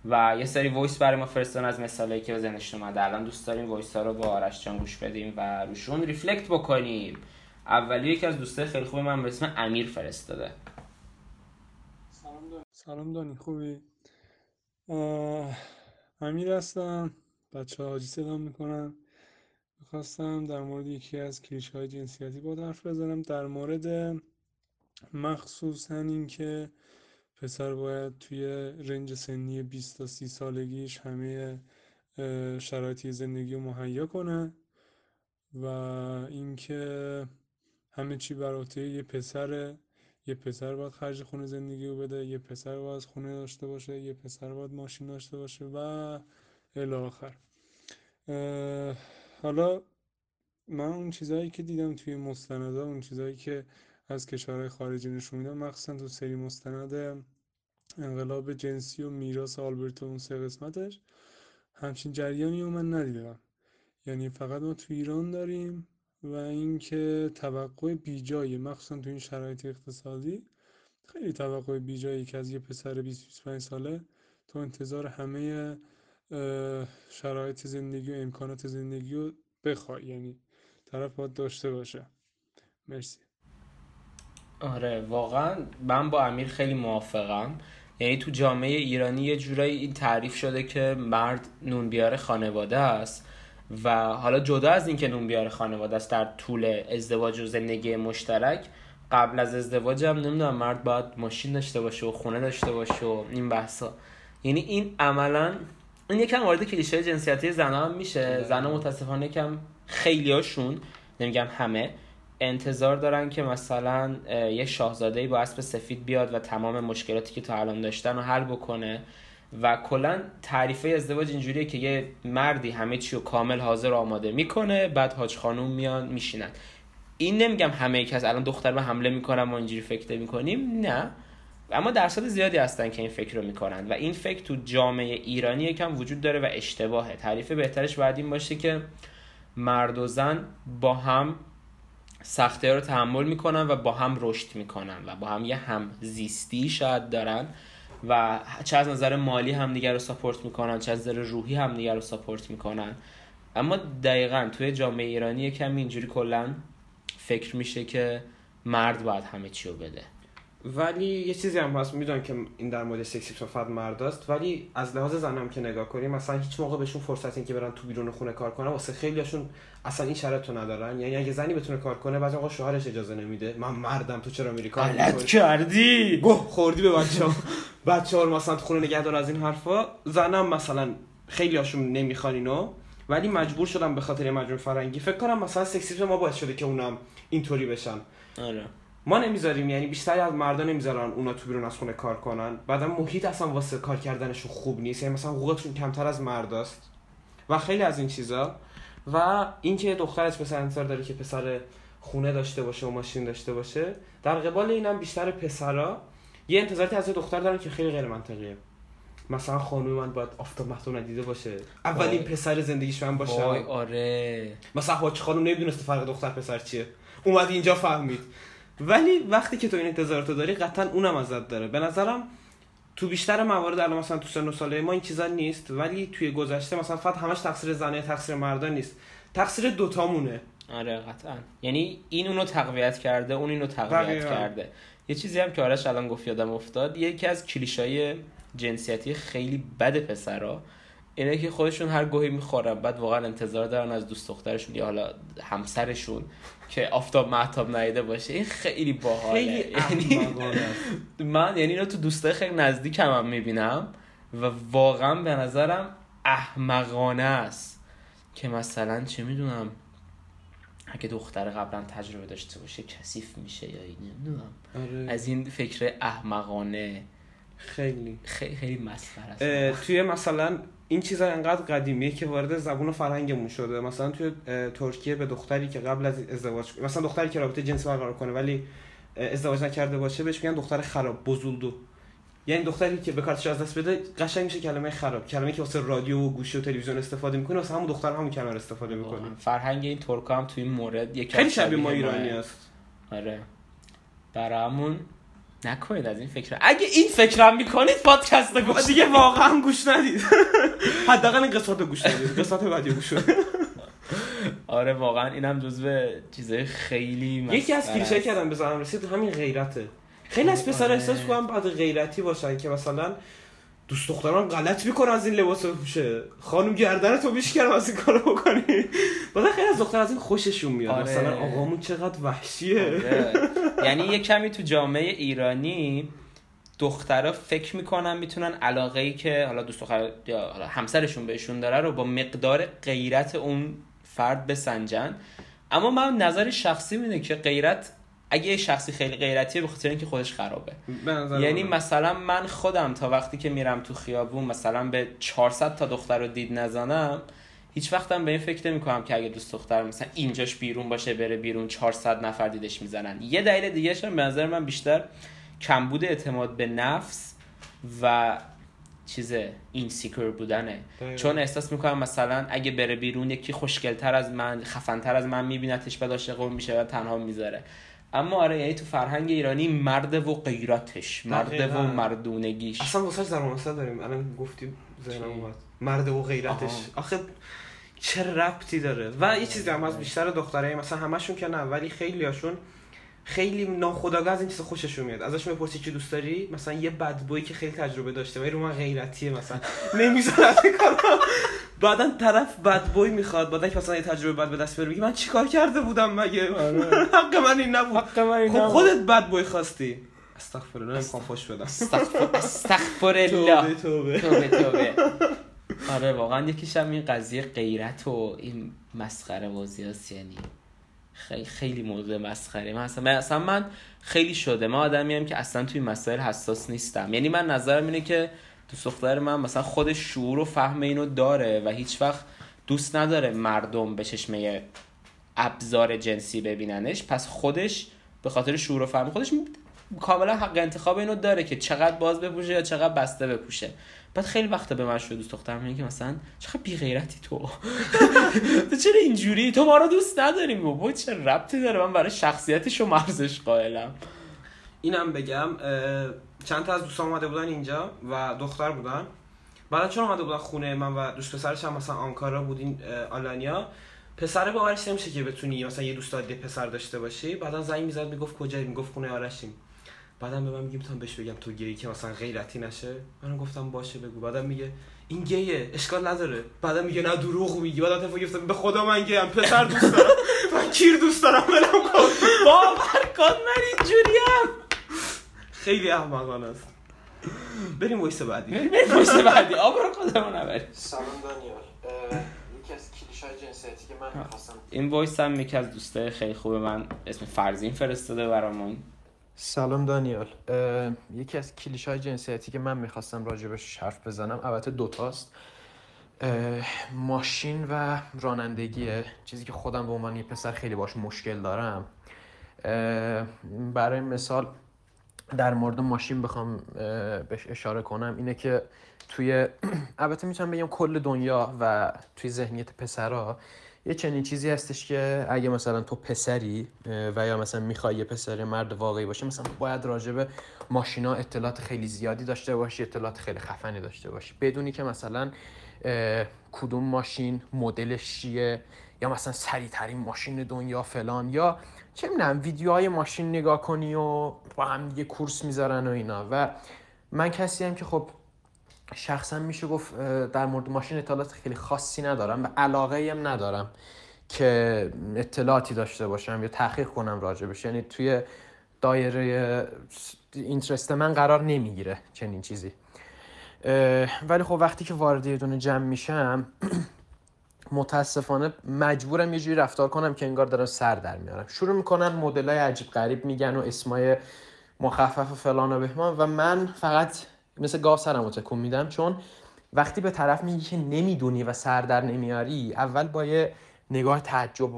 و یه سری voice برای ما فرستادن از مثالایی که به ذهنشون اومده. الان دوست داریم voice ها رو با آرش جان گوش بدیم و روشون reflect بکنیم. اولی یکی از دوستای خیلی خوب من به اسم امیر فرستاده. سلام دانی سلام خوبی؟ امیر هستم. بچه حاجی صدا می‌کنم می‌خواستم در مورد یکی از کلیش های جنسیتی با حرف بزنم. در مورد مخصوصا اینکه پسر باید توی رنج سنی 20 تا 30 سالگیش همه شرایطی زندگی رو مهیا کنه و اینکه همه چی بر یه پسر یه پسر باید خرج خونه زندگی رو بده یه پسر باید خونه داشته باشه یه پسر باید ماشین داشته باشه و الی آخر. حالا من اون چیزهایی که دیدم توی مستندا اون چیزهایی که از کشورهای خارجی نشون میدم مخصوصا تو سری مستند انقلاب جنسی و میراث آلبرتو اون سه قسمتش همچین جریانی رو من ندیدم. یعنی فقط ما تو ایران داریم و اینکه توقع بیجایی مخصوصا تو این شرایط اقتصادی خیلی توقع بیجایی که از یه پسر 20 25 ساله تو انتظار همه شرایط زندگی و امکانات زندگی رو بخوای. یعنی طرف باید داشته باشه. مرسی. آره واقعا من با امیر خیلی موافقم. یعنی تو جامعه ایرانی یه جورایی این تعریف شده که مرد نون بیاره خانواده است و حالا جدا از اینکه نون بیاره خانواده است در طول ازدواج و زندگی مشترک قبل از ازدواج هم نمی‌دونم مرد باید ماشین داشته باشه و خونه داشته باشه و این بحثا. یعنی این عملا این یکم وارد کلیشه جنسیتی زنا هم میشه. زنا متاسفانه کم خیلی هاشون نمیگم همه انتظار دارن که مثلا یه شاهزاده با اسب سفید بیاد و تمام مشکلاتی که تا الان داشتن رو حل بکنه و کلا تعریفه ازدواج اینجوریه که یه مردی همه چی رو کامل حاضر آماده می‌کنه بعد حاج خانوم میان میشینن. این نمیگم همه کس الان دختر به حمله می‌کنن ما اینجوری فکر می‌کنیم نه. اما درصد زیادی هستن که این فکر رو می‌کنن و این فکر تو جامعه ایرانی یکم وجود داره و اشتباهه. تعریف بهترش باید این باشه که مرد و زن با هم سخته رو تحمل می‌کنن و با هم رشد می‌کنن و با هم یه هم زیستی شاید دارن و چه از نظر مالی هم دیگر رو ساپورت می‌کنن چه از نظر روحی هم دیگر رو ساپورت می‌کنن. اما دقیقا توی جامعه ایرانی یکم اینجوری کلا فکر میشه که مرد باید همه چی رو بده. ولی یه چیزی هم هست می‌دونم که این در مورد سکسیسم فقط مرداست ولی از لحاظ زنم که نگاه کنیم مثلا هیچ موقع بهشون فرصت این که برن تو بیرون خونه کار کنن. واسه خیلیاشون اصلا این شرط رو ندارن. یعنی اگه زنی بتونه کار کنه بعضی موقع شوهرش اجازه نمیده. من مردم تو چرا میری کار غلط کردی. گوه خوردی به بچه‌ها. بچه‌ها رو مثلا تو خونه نگه دار از این حرفا. زنم مثلا خیلیاشون نمی‌خوان اینو ولی مجبور شدم به خاطر مجموع فرنگی. فکر کنم مثلا سکسیسم ما باعث شده که اونم اینطوری بشن. آره. ما نمی‌ذاریم یعنی بیشتری از مردا نمی‌ذارن اونا تو بیرون از خونه کار کنن. بعدا محیط اصلا واسه کار کردنشون خوب نیست. یعنی مثلا حقوقشون کمتر از مرداست. و خیلی از این چیزا. و اینکه دخترش مثلا انتظار داره که پسر خونه داشته باشه و ماشین داشته باشه در قبال اینم بیشتر پسرا یه انتظاراتی از دختر دارن که خیلی غیر منطقیه مثلا خانم من باید آفتاب مختون ندیده باشه. اولین پسر زندگیش من باشه. آره. مثلا حاج خانم نمی‌دونسته فرق دختر پسر چیه. اومد اینجا فهمید. ولی وقتی که تو این انتظاراتو داری قطعا اونم ازت داره. به نظرم تو بیشتر موارد الان مثلا تو سن و ساله ما این چیزا نیست ولی توی گذشته مثلا فقط همش تقصیر زنه تقصیر مردا نیست. تقصیر دوتامونه. آره قطعا. یعنی این اونو تقویت کرده اون اینو تقویت. کرده. یه چیزی هم که آرش الان گفت یادم افتاد یکی از کلیشای جنسیتی خیلی بد پسرا اینه که خودشون هر گوهی می‌خورن بعد واقعا انتظار دارن از دوست دخترشون یا حالا همسرشون که آفتاب محتاب نیده باشه. این خیلی باحاله. خیلی یعنی. من یعنی اینو تو دوستای خیلی نزدیکم هم می‌بینم و واقعا به نظرم احمقانه است. که مثلا چه می‌دونم اگه دختر قبلا تجربه داشته باشه کثیف میشه یا این نمی‌دونم آره. از این فکر احمقانه. خیلی. خیلی خیلی مسخره توی مثلا این چیزا انقدر قدیمیه که وارد زبون و فرهنگمون شده. مثلا توی ترکیه به دختری که قبل از ازدواج مثلا دختری که رابطه جنسی برقرار کنه ولی ازدواج نکرده باشه بهش میگن دختر خراب بزولدو یعنی دختری که به کارتش از دست بده قشنگ میشه کلمه خراب. کلمه که واسه رادیو و گوشی و تلویزیون استفاده می‌کنه واسه همون دختر همون کلمه استفاده می‌کنه. فرهنگ این ترکا هم توی این مورد یکی خیلی شبیه ما. ایرانی است. آره. برامون نکنید از این فکر. اگه این فکرم می‌کنید پادکست رو گوش دیگه واقعا گوش ندید. حداقل این قسمت رو گوش ندید. قسمت بعدی گوش. آره واقعا اینم جزو چیزای خیلی یکی از کلیشه به ذهنم رسید همین غیرته. خیلی از پسر آره. احساس کنم بعد غیرتی باشن که مثلا دوست دختران غلط می‌کنن از این لباس بپوشه خانم گردن تو بیشکرم از این کارو بکنی. بعد خیلی از دختر از این خوششون میاد. آره. مثلا آقامون چقدر وحشیه. آره. یعنی یه کمی تو جامعه ایرانی دخترها فکر می‌کنن می‌تونن علاقه ای که حالا دوست دختر یا حالا همسرشون بهشون داره رو با مقدار غیرت اون فرد بسنجن. اما من نظر شخصی اینه که غیرت اگه یه شخصی خیلی غیرتیه به خاطر اینکه خودش خرابه یعنی من. مثلا من خودم تا وقتی که میرم تو خیابون مثلا به 400 تا دختر رو دید نزنم هیچ وقتم به این فکر نمی کنم که اگه دوست دختر مثلا اینجاش بیرون باشه بره بیرون 400 نفر دیدش می‌زنن یه دلیل دیگه هم به نظر من بیشتر کمبود اعتماد به نفس و چیز اینسیکر بودنه دقیقاً. چون احساس می‌کنم مثلا اگه بره بیرون یکی خوشگلتر از من خفنتر از من میبینتش بعد عاشق میشه و تنها می‌ذاره اما آره یعنی تو فرهنگ ایرانی مرد و غیرتش مرد و. مردونگیش. اصلا واسه ضرب مثل داریم. الان گفتیم ذهنم اومد. مرد و غیرتش. آخه چه ربطی داره؟ و یه چیزی هم از بیشتر دخترای مثلا همشون که نه ولی خیلی هاشون خیلی ناخودآگاه از این چیز خوششون میاد. ازشون بپرسی چی دوست داری؟ مثلا یه بد بوی که خیلی تجربه داشته ولی رو من غیرتیه مثلا. نمی‌ذاره کنم بعدا طرف بد بوی می‌خواد بعدا که مثلا یه تجربه بد به دست بیاره میگه من چیکار کرده بودم مگه؟ حق من این نبود. حق من این خب نبود. خودت بد بوی خواستی. استغفر الله نمی‌خوام خوش بدم. استغفر استغفر الله توبه. توبه توبه. آره واقعا یکیش هم این قضیه غیرت و این مسخره بازی یعنی خیلی خیلی موضوع مسخره. من اصلا, من اصلا من خیلی شده. من آدمی هم که اصلا توی مسائل حساس نیستم. یعنی من نظرم اینه که دوست دختر من مثلا خودش شعور و فهم اینو داره و هیچ وقت دوست نداره مردم به چشمه ابزار جنسی ببیننش. پس خودش به خاطر شعور و فهم خودش کاملا حق انتخاب اینو داره که چقدر باز بپوشه یا چقدر بسته بپوشه. بعد خیلی وقت به من شده دوست دخترم میگه که مثلا چقدر بی غیرتی تو. تو چرا اینجوری؟ تو ما رو دوست نداریم بابا چه ربطی داره؟ من برای شخصیتش و مرزش قائلم. اینم بگم چند تا از دوستان اومده بودن اینجا و دختر بودن. بعد چون اومده بودن خونه من و دوست پسرش هم مثلا آنکارا بود این اه، آلانیا پسر باورش نمیشه که بتونی مثلا یه دوست پسر داشته باشی. بعدا زنگ می‌زد می‌گفت کجایی؟ می‌گفت خونه آرشیم. بعدم به من میگه می‌تونم بهش بگم تو گیی که مثلا غیرتی نشه. منم گفتم باشه بگو. بعدم میگه این گیه اشکال نداره. بعدم میگه نه دروغ میگی. بعد اتفاقی گفتم به خدا من گیم. پسر دوست دارم. من کیر دوست دارم. ولم کن. باور کن من اینجوریم. خیلی احمقانه است. بریم voice بعدی. بریم voice بعدی. آبرو خودمون نبریم سلام دانیال. یکی از جنسیتی که من این voice هم یکی از دوستای خیلی خوب من اسم فرزین فرستاده برامون. سلام دانیال. یکی از کلیشه های جنسیتی که من می‌خواستم راجبش حرف بزنم البته دوتاست. ماشین و رانندگیه چیزی که خودم به عنوان یه پسر خیلی باش مشکل دارم. برای مثال در مورد ماشین بخوام بهش اشاره کنم. اینه که توی البته می‌تونم بگم کل دنیا و توی ذهنیت پسرها یه چنین چیزی هستش که اگه مثلا تو پسری و یا مثلا می‌خوای یه پسر مرد واقعی باشه مثلا باید راجب ماشینا اطلاعات خیلی زیادی داشته باشی اطلاعات خیلی خفنی داشته باشی. بدونی که مثلا کدوم ماشین مدلش چیه یا مثلا سریعترین ماشین دنیا فلان یا چه می‌دونم ویدیوهای ماشین نگاه کنی و با هم دیگه کورس می‌ذارن و اینا. و من کسی هم که خب شخصا میشه گفت در مورد ماشین اطلاعات خیلی خاصی ندارم و علاقه هم ندارم که اطلاعاتی داشته باشم یا تحقیق کنم راجبش یعنی توی دایره اینترست من قرار نمی‌گیره چنین چیزی. ولی خب وقتی که وارد یه دونه جمع میشم متاسفانه مجبورم یه جوری رفتار کنم که انگار دارم سر در میارم. شروع می‌کنن مدل های عجیب غریب میگن و اسمای مخفف و فلان و بهمان و من فقط مثل گاو سرم تکون میدم. چون وقتی به طرف میگی که نمی‌دونی و سر در نمیاری اول با یه نگاه تعجب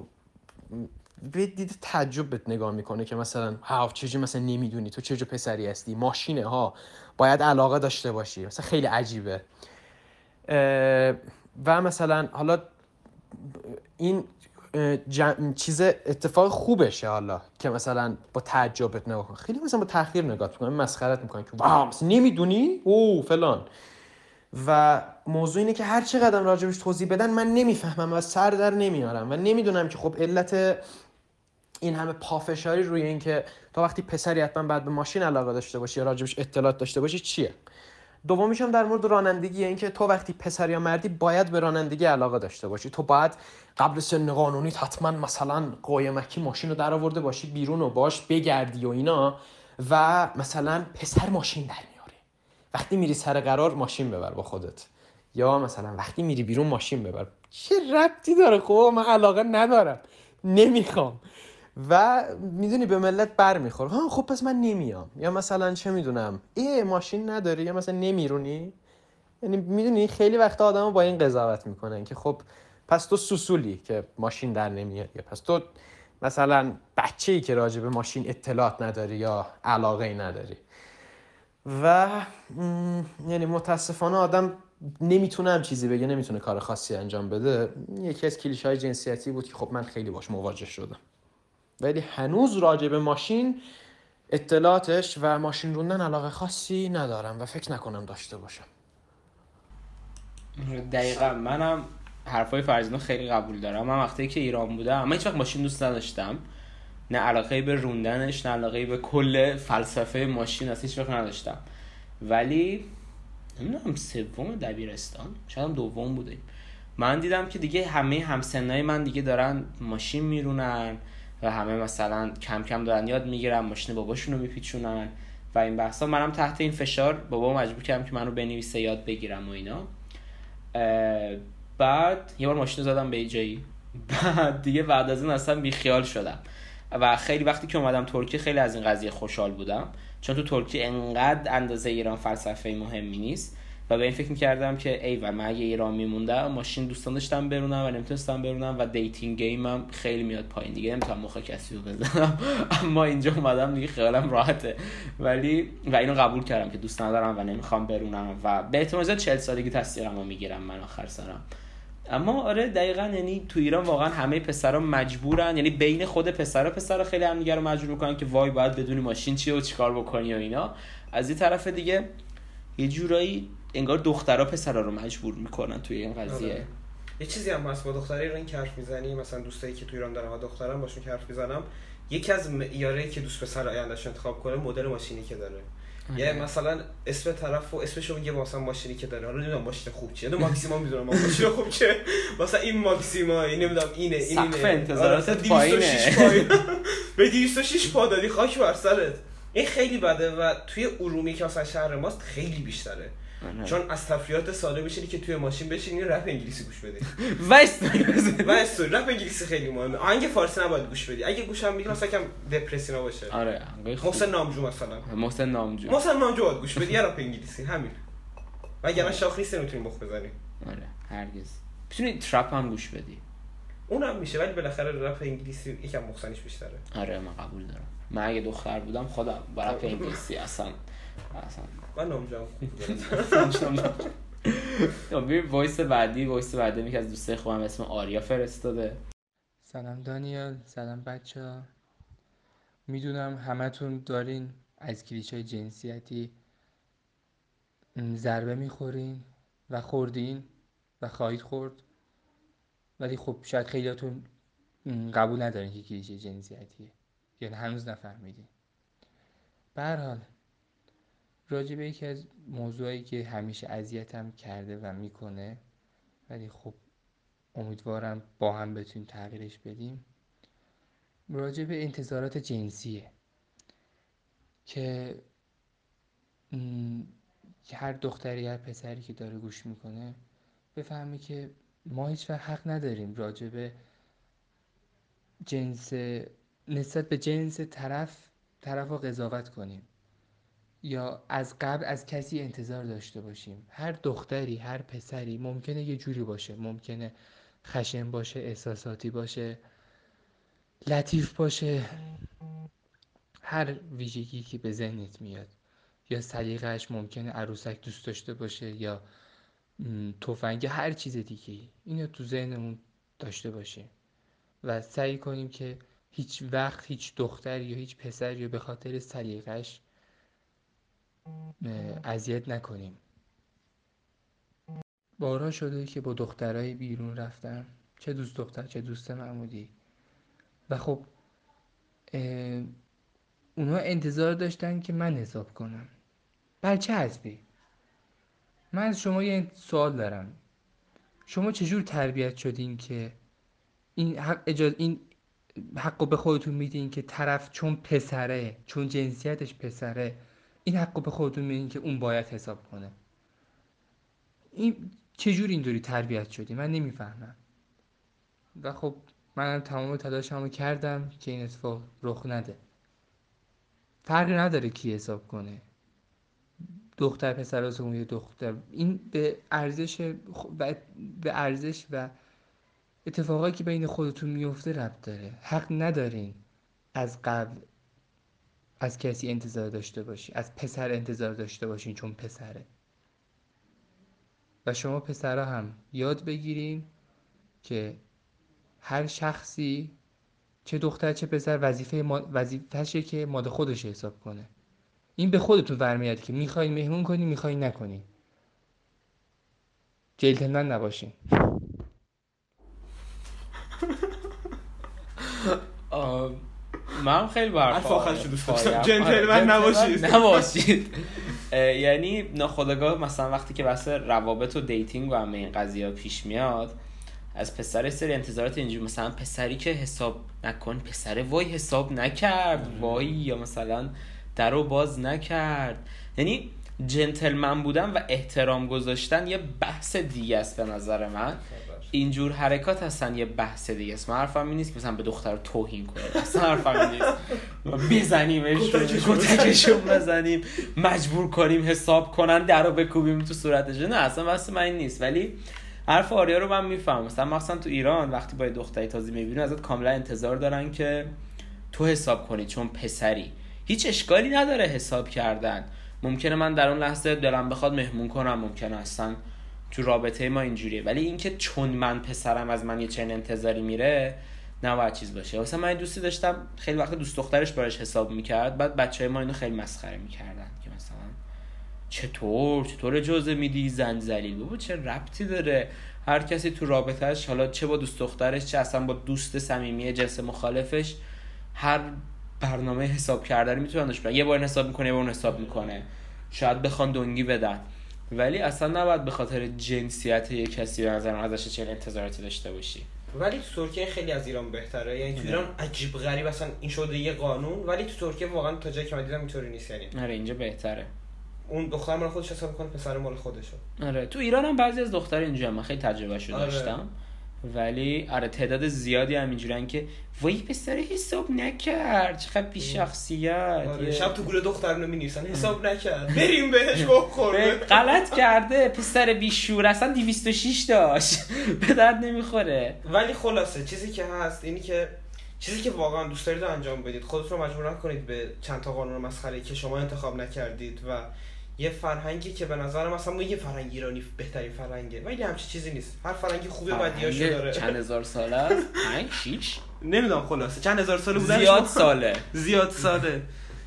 به دید تعجب بهت نگاه می‌کنه که مثلا ها چجوری مثلا نمی‌دونی؟ تو چه پسری هستی؟ ماشینه ها باید علاقه داشته باشی. مثلا خیلی عجیبه. و مثلا حالا این چیز اتفاق خوبشه حالا که مثلا با تعجبت نگاه کن. خیلی مثلا با تاخیر نگاه می‌کنن مسخرت می‌کنن که واو نمی‌دونی؟ او فلان. و موضوع اینه که هر چقدر راجبش توضیح بدن من نمی‌فهمم و سر در نمیارم و نمی‌دونم که خب علت این همه پافشاری روی اینکه تا وقتی پسری حتما بعد به ماشین علاقه داشته باشی یا راجبش اطلاعات داشته باشی چیه؟ دومیش هم در مورد رانندگی اینکه تو وقتی پسر یا مردی باید به رانندگی علاقه داشته باشی. تو باید قبل سن قانونی حتما مثلا قایمکی ماشین رو در آورده باشی بیرون و باش بگردی و اینا و مثلا پسر ماشین در میاره وقتی میری سر قرار ماشین ببر با خودت. یا مثلا وقتی میری بیرون ماشین ببر. چه ربطی داره؟ خب من علاقه ندارم. نمی‌خوام. و می‌دونی به ملت بر می‌خوره. ها خب پس من نمیام. یا مثلا چه می‌دونم. ای ماشین نداری؟ یا مثلا نمیرونی؟ یعنی می‌دونی خیلی وقت آدم با این قضاوت می‌کنن که خب پس تو سوسولی که ماشین در نمیاری یا پس تو مثلا بچه ای که راجع به ماشین اطلاعات نداری یا علاقه ای نداری. و یعنی متاسفانه آدم نمی‌تونه چیزی بگه نمی‌تونه کار خاصی انجام بده. یکی از کلیش های جنسیتی بود که خب من خیلی باش مواجه شدم. ولی هنوز راجع به ماشین اطلاعاتش و ماشین روندن علاقه خاصی ندارم و فکر نکنم داشته باشم. دقیقا منم حرفای فرزینو خیلی قبول دارم. من وقتی که ایران بودم من هیچ وقت ماشین دوست نداشتم. نه علاقه به روندنش نه علاقه به کل فلسفه ماشین اصلا هیچ وقت نداشتم. ولی نمی‌دونم سوم دبیرستان؟ شاید دوم بودیم من دیدم که دیگه همه همسنای من دیگه دارن ماشین میرونن و همه مثلا کم کم دارن یاد می‌گیرن ماشین باباشون رو میپیچونن و این بحثا. منم تحت این فشار بابا مجبور کردم که منو بنویسه یاد بگیرم و اینا. بعد یه بار ماشین زدم به جایی بعد دیگه بعد از این اصلا بیخیال شدم. و خیلی وقتی که اومدم ترکیه خیلی از این قضیه خوشحال بودم. چون تو ترکیه انقدر اندازه ایران فلسفه مهمی نیست. و به این فکر می‌کردم که ای و من اگه ایران میموندم ماشین دوست نداشتم برونم و نمی‌تونستم برونم و dating game م خیلی میاد پایین. دیگه نمی‌تونم مخ کسی رو بزنم. اما اینجا اومدم دیگه خیالم راحته. ولی و اینو قبول کردم که دوست ندارم و نمی‌خوام برونم. و به احتمال زیاد 40 سالگی تصدیقم رو می‌گیرم من آخر سرم. اما آره دقیقا یعنی تو ایران واقعا همه پسرا مجبورن یعنی بین خود پسرا پسرا خیلی هم رو مجبور می‌کنن که وای باید بدونی ماشین چیه و چیکار بکنی و اینا. از این طرف دیگه یه جورایی انگار دخترها پسرا رو مجبور می‌کنن توی این قضیه. آره. یه چیزی هم هست با دختری رو این حرف می‌زنی مثلا دوستایی که توی ایران دارن و دخترم باشون حرف می‌زنم یکی از معیاره که دوست پسر آیندهش انتخاب کنه مدل ماشینی که داره. یه مثلا اسم طرف و اسمشو میگه مثلا ماشینی که داره. حالا نمی‌دونم ماشین خوب چیه. ماکسیما می‌دونم. ماشین خوب چیه. مثلا این ماکسیما این نمی‌دونم اینه این اینه. سقف انتظارات پایینه. به 206 پا دادی خاک بر سرت. این خیلی بده و توی ارومیه که مثلا شهر ماست خیلی بیشتره. چون از تفریحات ساده میشینی که توی ماشین بشینی رپ انگلیسی گوش بدی و استوری و استوری رپ انگلیسی خیلی مهمه. آهنگ فارسی نباید گوش بدی. اگه گوشم میگی مثلا کم دپرسی نباشه. آره محسن نامجو مثلا. محسن نامجو. محسن نامجو باید گوش بدی رپ انگلیسی همین. و اگر من شاخ نیست نمی‌تونی مخ بزنی. آره هرگز. می‌تونی trap هم گوش بدی. اونم میشه ولی بالاخره رپ انگلیسی یکم مخزنش بیشتره. آره من قبول دارم. من اگه دختر بودم خودم با رپ انگلیسی اصلا من نامجو بیر وایس بعدی وایس بعدی یکی از دوستای خوبم اسم آریا فرستاده. سلام دانیال سلام بچه ها می‌دونم همتون دارین از کلیشه های جنسیتی ضربه می‌خورین و خوردین و خواهید خورد. ولی خب شاید خیلیاتون قبول ندارین که کلیشه جنسیتیه. یعنی هنوز نفهمیدین. به حال راجع به یکی از موضوعی که همیشه اذیتم کرده و می‌کنه ولی خب امیدوارم با هم بتونیم تغییرش بدیم راجع به انتظارات جنسیه. که هر دختری هر پسری که داره گوش می‌کنه بفهمی که ما هیچ وقت حق نداریم راجع به جنس نسبت به جنس طرف طرف رو قضاوت کنیم. یا از قبل از کسی انتظار داشته باشیم. هر دختری هر پسری ممکنه یه جوری باشه. ممکنه خشن باشه احساساتی باشه لطیف باشه. هر ویژگی که به ذهنت میاد. یا سلیقهش ممکنه عروسک دوست داشته باشه یا تفنگ هر چیز دیگه اینو تو ذهنمون داشته باشیم. و سعی کنیم که هیچ وقت هیچ دختر یا هیچ پسر یا به خاطر سلیقش اذیت نکنیم. بارها شده که با دخترای بیرون رفتم چه دوست دختر چه دوست معمولی. و خب اونها انتظار داشتن که من حساب کنم. بچه هستی من از شما یه سوال دارم. شما چجور تربیت شدین که این حق اجاز این حقو به خودتون میدین که طرف چون پسره چون جنسیتش پسره این حقو به خودتون میدین که اون باید حساب کنه. این چجور اینطوری تربیت شدی؟ من نمی‌فهمم. و خب من تمام تلاشمو کردم که این اتفاق رخ نده. فرقی نداره کی حساب کنه. دختر پسر از یه دختر. این به ارزش و به ارزش و اتفاقایی که بین خودتون میفته ربط داره. حق ندارین از قبل از کسی انتظار داشته باشی از پسر انتظار داشته باشین چون پسره. و شما پسرها هم یاد بگیرین که هر شخصی چه دختر چه پسر وظیفه ما... وظیفهشه که ماده خودش حساب کنه. این به خودتون برمیاد که می‌خواین مهمون کنی می‌خواین نکنی جلتمن نباشین. من خیلی برفا جنتلمن نباشید. نباشید. یعنی ناخودآگاه مثلا وقتی که بحث روابط و dating و همه این قضیه پیش میاد از پسر سری انتظارات اینجوری مثلا پسری که حساب نکن پسر وای حساب نکرد وای یا مثلا درو باز نکرد. یعنی جنتلمن بودن و احترام گذاشتن یه بحث دیگه است به نظر من. اینجور حرکات هستن یه بحث دیگه است من حرفم این نیست که مثلا به دختر توهین کنه. اصلا حرفم این نیست. بزنیمش کتکشون بزنیم. مجبور کنیم حساب کنن در رو بکوبیم تو صورتش. نه اصلا بحث من این نیست. ولی حرف آریا رو من می‌فهمم. مثلا مثلا تو ایران وقتی با دختری تازه می‌بینی ازت کاملا انتظار دارن که تو حساب کنی چون پسری. هیچ اشکالی نداره حساب کردن. ممکنه من در اون لحظه دلم بخواد مهمون کنم ممکنه اصلا تو رابطه ما اینجوریه. ولی اینکه چون من پسرم از من یه چنین انتظاری میره نباید چیز باشه. مثلا من دوستی داشتم خیلی وقت دوست دخترش براش حساب می‌کرد بعد بچه های ما اینو خیلی مسخره می‌کردن که مثلا چطور؟ چطور اجازه میدی؟ زن زلیل. بابا چه ربطی داره؟ هر کسی تو رابطهش حالا چه با دوست دخترش چه اصلا با دوست صمیمی جنس مخالفش هر برنامه حساب کردنی می‌تونن داشته یه بار حساب می‌کنه یه بار حساب می‌کنه. شاید بخوان دنگی بدن. ولی اصلا نباید به خاطر جنسیت یه کسی به نظر ازش چه انتظاراتی داشته باشی. ولی تو ترکیه خیلی از ایران بهتره. یعنی تو ایران عجیب غریب اصلا این شده یه قانون ولی تو ترکیه واقعا تا جایی که من دیدم اینطوری نیست. یعنی آره اینجا بهتره. اون دختر مال خودش حساب می‌کنه پسر مال خودشو آره تو ایران هم بعضی از دختر اینجا من خیلی تجربه شده آره. داشتم. ولی آره تعداد زیادی هم اینجورن که وای پسر حساب نکرد چقدر بی شخصیت. آره. شب تو گروه دخترونو می‌نویسن حساب نکرد. بریم بهش بخور. غلط کرده پسر بیشور اصلا 206 داشت. به درد نمی‌خوره. ولی خلاصه چیزی که هست اینی که چیزی که واقعا دوست دارید انجام بدید خودتون رو مجبور نکنید به چند تا قانون مسخره که شما انتخاب نکردید و یه فرهنگی که به نظر مثلا ما یه فرهنگ ایرانی بهترین فرهنگه. ولی همچین چیزی نیست. هر فرهنگی خوبه بدیاشو داره. چند هزار ساله است؟ 5 6 نمی‌دونم خلاصه. چند هزار ساله بودن زیاد ساله. زیاد ساله.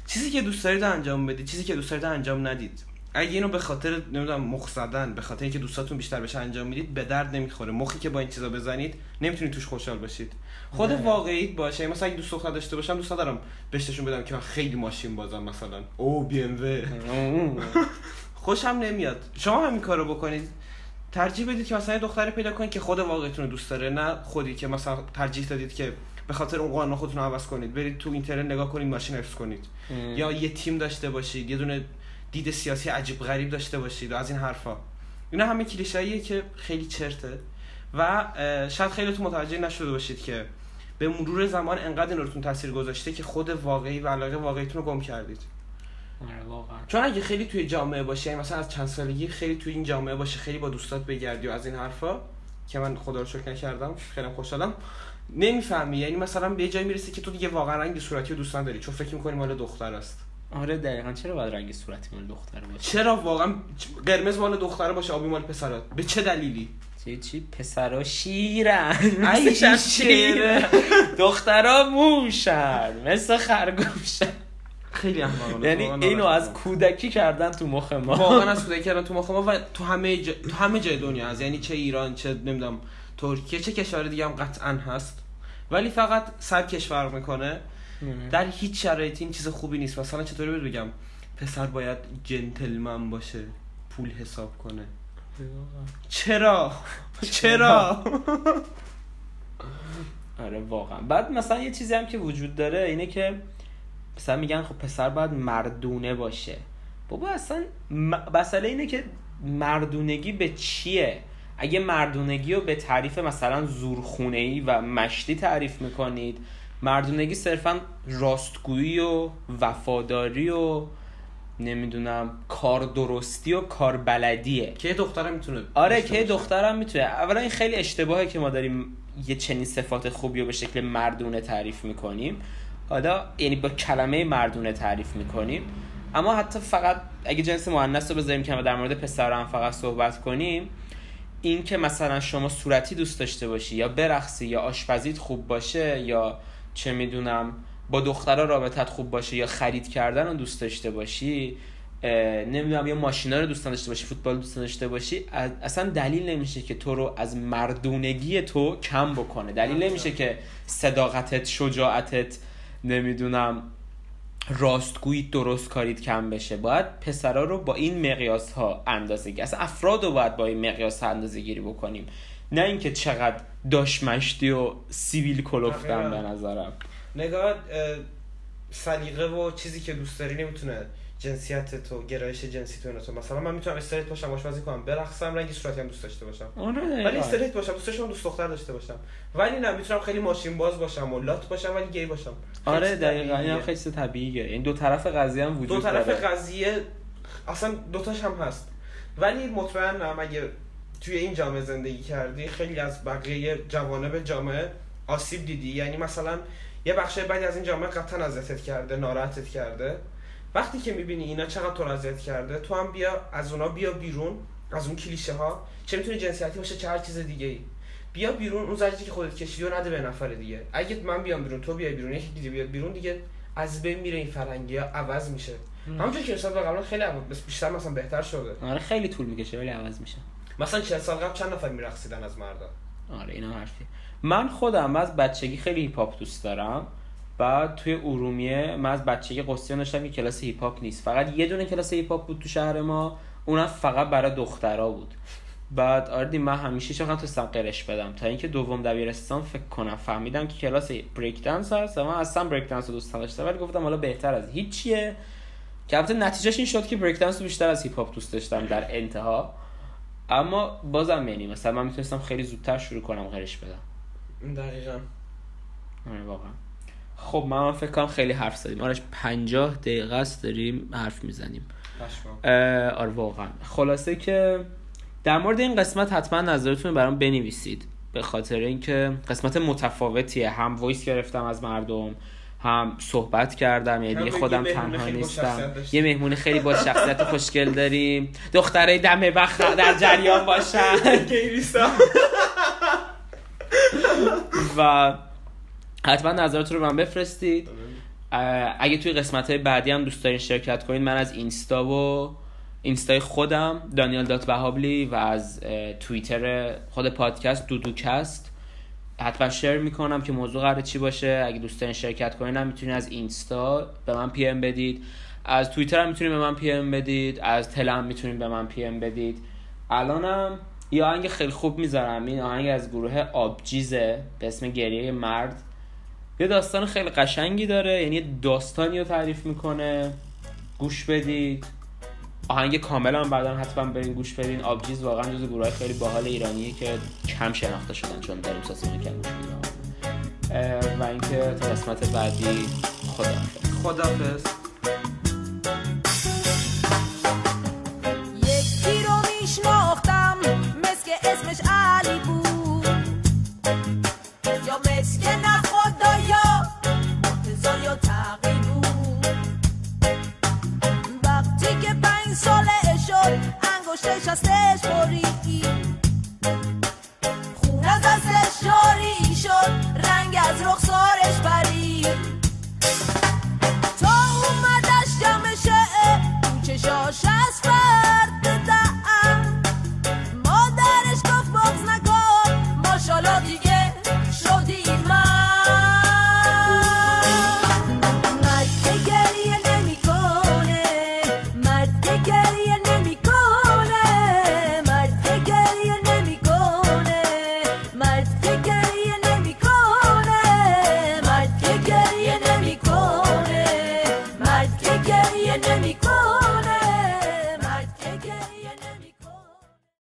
چیزی که دوست دارید انجام بدید چیزی که دوست دارید انجام ندید. اگه اینو به خاطر نمی‌دونم مخ زدن به خاطر اینکه دوستاتون بیشتر بشه انجام می‌دید به درد نمی‌خوره. مخی که با این چیزا بزنید نمی‌تونید توش خوشحال باشید. خود واقعیت باشه. مثلا اگه دوست دختر داشته باشم دوست دارم بهشتشون بدم که من خیلی ماشین بازم مثلا. او بی ام خوشم نمیاد. شما همین کارو بکنید. ترجیح بدید که مثلا یه دختری پیدا کنید که خود واقعیتون رو دوست داره نه خودی که مثلا ترجیح دادید که به خاطر اون قانون خودتون رو عوض کنید. برید تو اینترنت نگاه کنید ماشین حفظ کنید. یا یه تیم داشته باشید یه دونه دید سیاسی عجیب غریب داشته باشید و از این حرفا. اینا همه کلیشه‌ایه که خیلی چرته. و شاید خیلی تو متوجه نشده باشید که به مرور زمان انقدر این روتون تاثیر گذاشته که خود واقعی و علاقه واقعیتون رو گم کردید. آره واقعا. چون اگه خیلی توی جامعه باشی یعنی مثلا از چند سالگی خیلی توی این جامعه باشی خیلی با دوستات بگردی و از این حرفا که من خدا رو شکر نکردم خیلی خوشحالم. نمی‌فهمی یعنی مثلا به جایی می‌رسی که تو دیگه واقعا رنگ صورتی و دوست نداری چون فکر می‌کنی مال دختر است. آره دقیقا. چرا باید رنگ صورتی مال دختر باشه؟ چرا واقعا قرمز مال دختر باشه آبی مال پسرات؟ به چه دلیلی؟ چی چی؟ پسرا شیرن. مثل شیره. دخترا موشن. مثل خرگوشن. خیلی احمقانه یعنی اینو از. کودکی کردن تو مخ ما. واقعا از کودکی کردن تو مخ ما و تو همه جا... تو همه جای دنیا هست. یعنی چه ایران چه نمی‌دونم ترکیه چه کشور دیگه هم قطعا هست. ولی فقط سبکش فرق می‌کنه. در هیچ شرایطی این چیز خوبی نیست. مثلا چطوری بگم؟ پسر باید جنتلمن باشه. پول حساب کنه. چرا؟ چرا؟ آره واقعا. بعد مثلا یه چیزی هم که وجود داره اینه که مثلا میگن خب پسر باید مردونه باشه. بابا اصلا مسئله اینه که مردونگی به چیه؟ اگه مردونگی رو به تعریف مثلا زورخونه ای و مشتی تعریف می‌کنید مردونگی صرفا راستگویی و وفاداری و نمی‌دونم کار درستی و کار بلدیه. که یه دخترم می‌تونه آره که. دخترم می‌تونه. اولا این خیلی اشتباهه که ما داریم یه چنین صفات خوبی رو به شکل مردونه تعریف می‌کنیم. حالا یعنی با کلمه مردونه تعریف می‌کنیم. اما حتی فقط اگه جنس مؤنث رو بذاریم که ما در مورد پسران فقط صحبت کنیم این که مثلا شما صورتی دوست داشته باشی یا برقصی یا آشپزیت خوب باشه یا چه می‌دونم با دخترها رابطت خوب باشه یا خرید کردن رو دوست داشته باشی نمی‌دونم یا ماشینا رو دوست داشته باشی فوتبال دوست داشته باشی اصلا دلیل نمیشه که تو رو از مردونگی تو کم بکنه. دلیل نمیشه که صداقتت شجاعتت نمی‌دونم راستگویی درست کارید کم بشه. باید پسرا رو با این مقیاس ها اندازه گیری. اصلا افراد رو باید با این مقیاس ها اندازه گیری بکنیم. نه اینکه چقدر داشمشتی و سیویل کلفتن به. نظرم. نگاه اه، سلیقه و چیزی که دوست داری نمی‌تونه جنسیت تو گرایش جنسی تو تو مثلا من می‌تونم استریت باشم آشپزی کنم برقصم رنگ صورتی هم دوست داشته باشم. ولی استریت باشم دوست داشتم دوست دختر داشته باشم. ولی نه می‌تونم خیلی ماشین باز باشم و لات باشم ولی گی باشم. آره دقیقا. این طبیعیه. هم خیلی طبیعیه. این دو طرف قضیه هم وجود دو طرف داره. قضیه اصلا دوتاش هم هست. ولی مطمئنم اگه توی این جامعه زندگی کردی خیلی از بقیه جوانب جامعه آسیب دیدی. یعنی مثلا یه بخش بعدی از این جامعه قطعا اذیتت کرده ناراحتت کرده. وقتی که می‌بینی اینا چقدر تو رو اذیت کرده تو هم بیا از اونا بیا بیرون از اون کلیشه ها چه می‌تونه جنسیتی باشه چه هر چیز دیگه ای بیا بیرون اون زجری که خودت کشیدی و نده به نفر دیگه. اگه من بیام بیرون تو بیای بیرون یکی دیگه بیاد بیرون دیگه از بین میره این فرهنگی ها عوض میشه. همونجور که نسبت به قبلا خیلی بیشتر مثلا بهتر شده. آره خیلی طول می‌کشه ولی عوض میشه. مثلا 40 سال قبل چند نفر میرقصیدن از مردا؟ آره اینا حرفی. من خودم از بچگی خیلی hip hop دوست دارم. بعد توی ارومیه من از بچگی غصه داشتم که کلاس hip hop نیست. فقط یه دونه کلاس hip hop بود تو شهر ما. اونم فقط برای دخترا بود. بعد آردی من همیشه چقدر تونستم قرش بدم. تا اینکه دوم دبیرستان فکر کنم فهمیدم که کلاس breakdance هست. من اصلا breakdance رو دوست داشتم ولی گفتم حالا بهتر از هیچیه. که البته نتیجهش این شد که breakdance رو بیشتر از hip hop دوست داشتم در انتها. اما بازم یعنی مثلا من می‌تونستم خیلی زودتر شروع کنم قرش بدم. دقیقا. آره واقعا. خب من فکر کنم خیلی حرف زدیم. آرش 50 دقیقه است داریم حرف می‌زنیم. آره واقعا. خلاصه که در مورد این قسمت حتما نظرتون برام بنویسید. به خاطر اینکه قسمت متفاوتیه. هم voice گرفتم از مردم هم صحبت کردم. یعنی خودم تنها نیستم. یه مهمون خیلی با شخصیت خوشگل داریم. دختره دم وقت در جریان باشن. و حتما نظرات رو من بفرستید. اگه توی قسمت های بعدی هم دوست دارین شرکت کنید من از اینستا و اینستای خودم دانیال دات بهابلی و از توییتر خود پادکست دودوکست حتما share می‌کنم که موضوع قرار چی باشه. اگه دوست دارین شرکت کنین هم می‌تونید از اینستا به من PM بدید. از توییتر هم می‌تونید به من PM بدید. از تلم می‌تونید به من PM بدید. الانم یه آهنگ خیلی خوب می‌ذارم. این آهنگ از گروه آبجیزه به اسم گریه مرد. یه داستان خیلی قشنگی داره یعنی داستانی رو تعریف می‌کنه. گوش بدید. آهنگ کامل هم بعدا حتما برین گوش بدین. آبجیز واقعا جزو گروه خیلی باحال ایرانیه که کم شناخته شدن چون داریم ساسی می‌کنیم و اینکه تا قسمت بعدی خداحافظ. خداحافظ.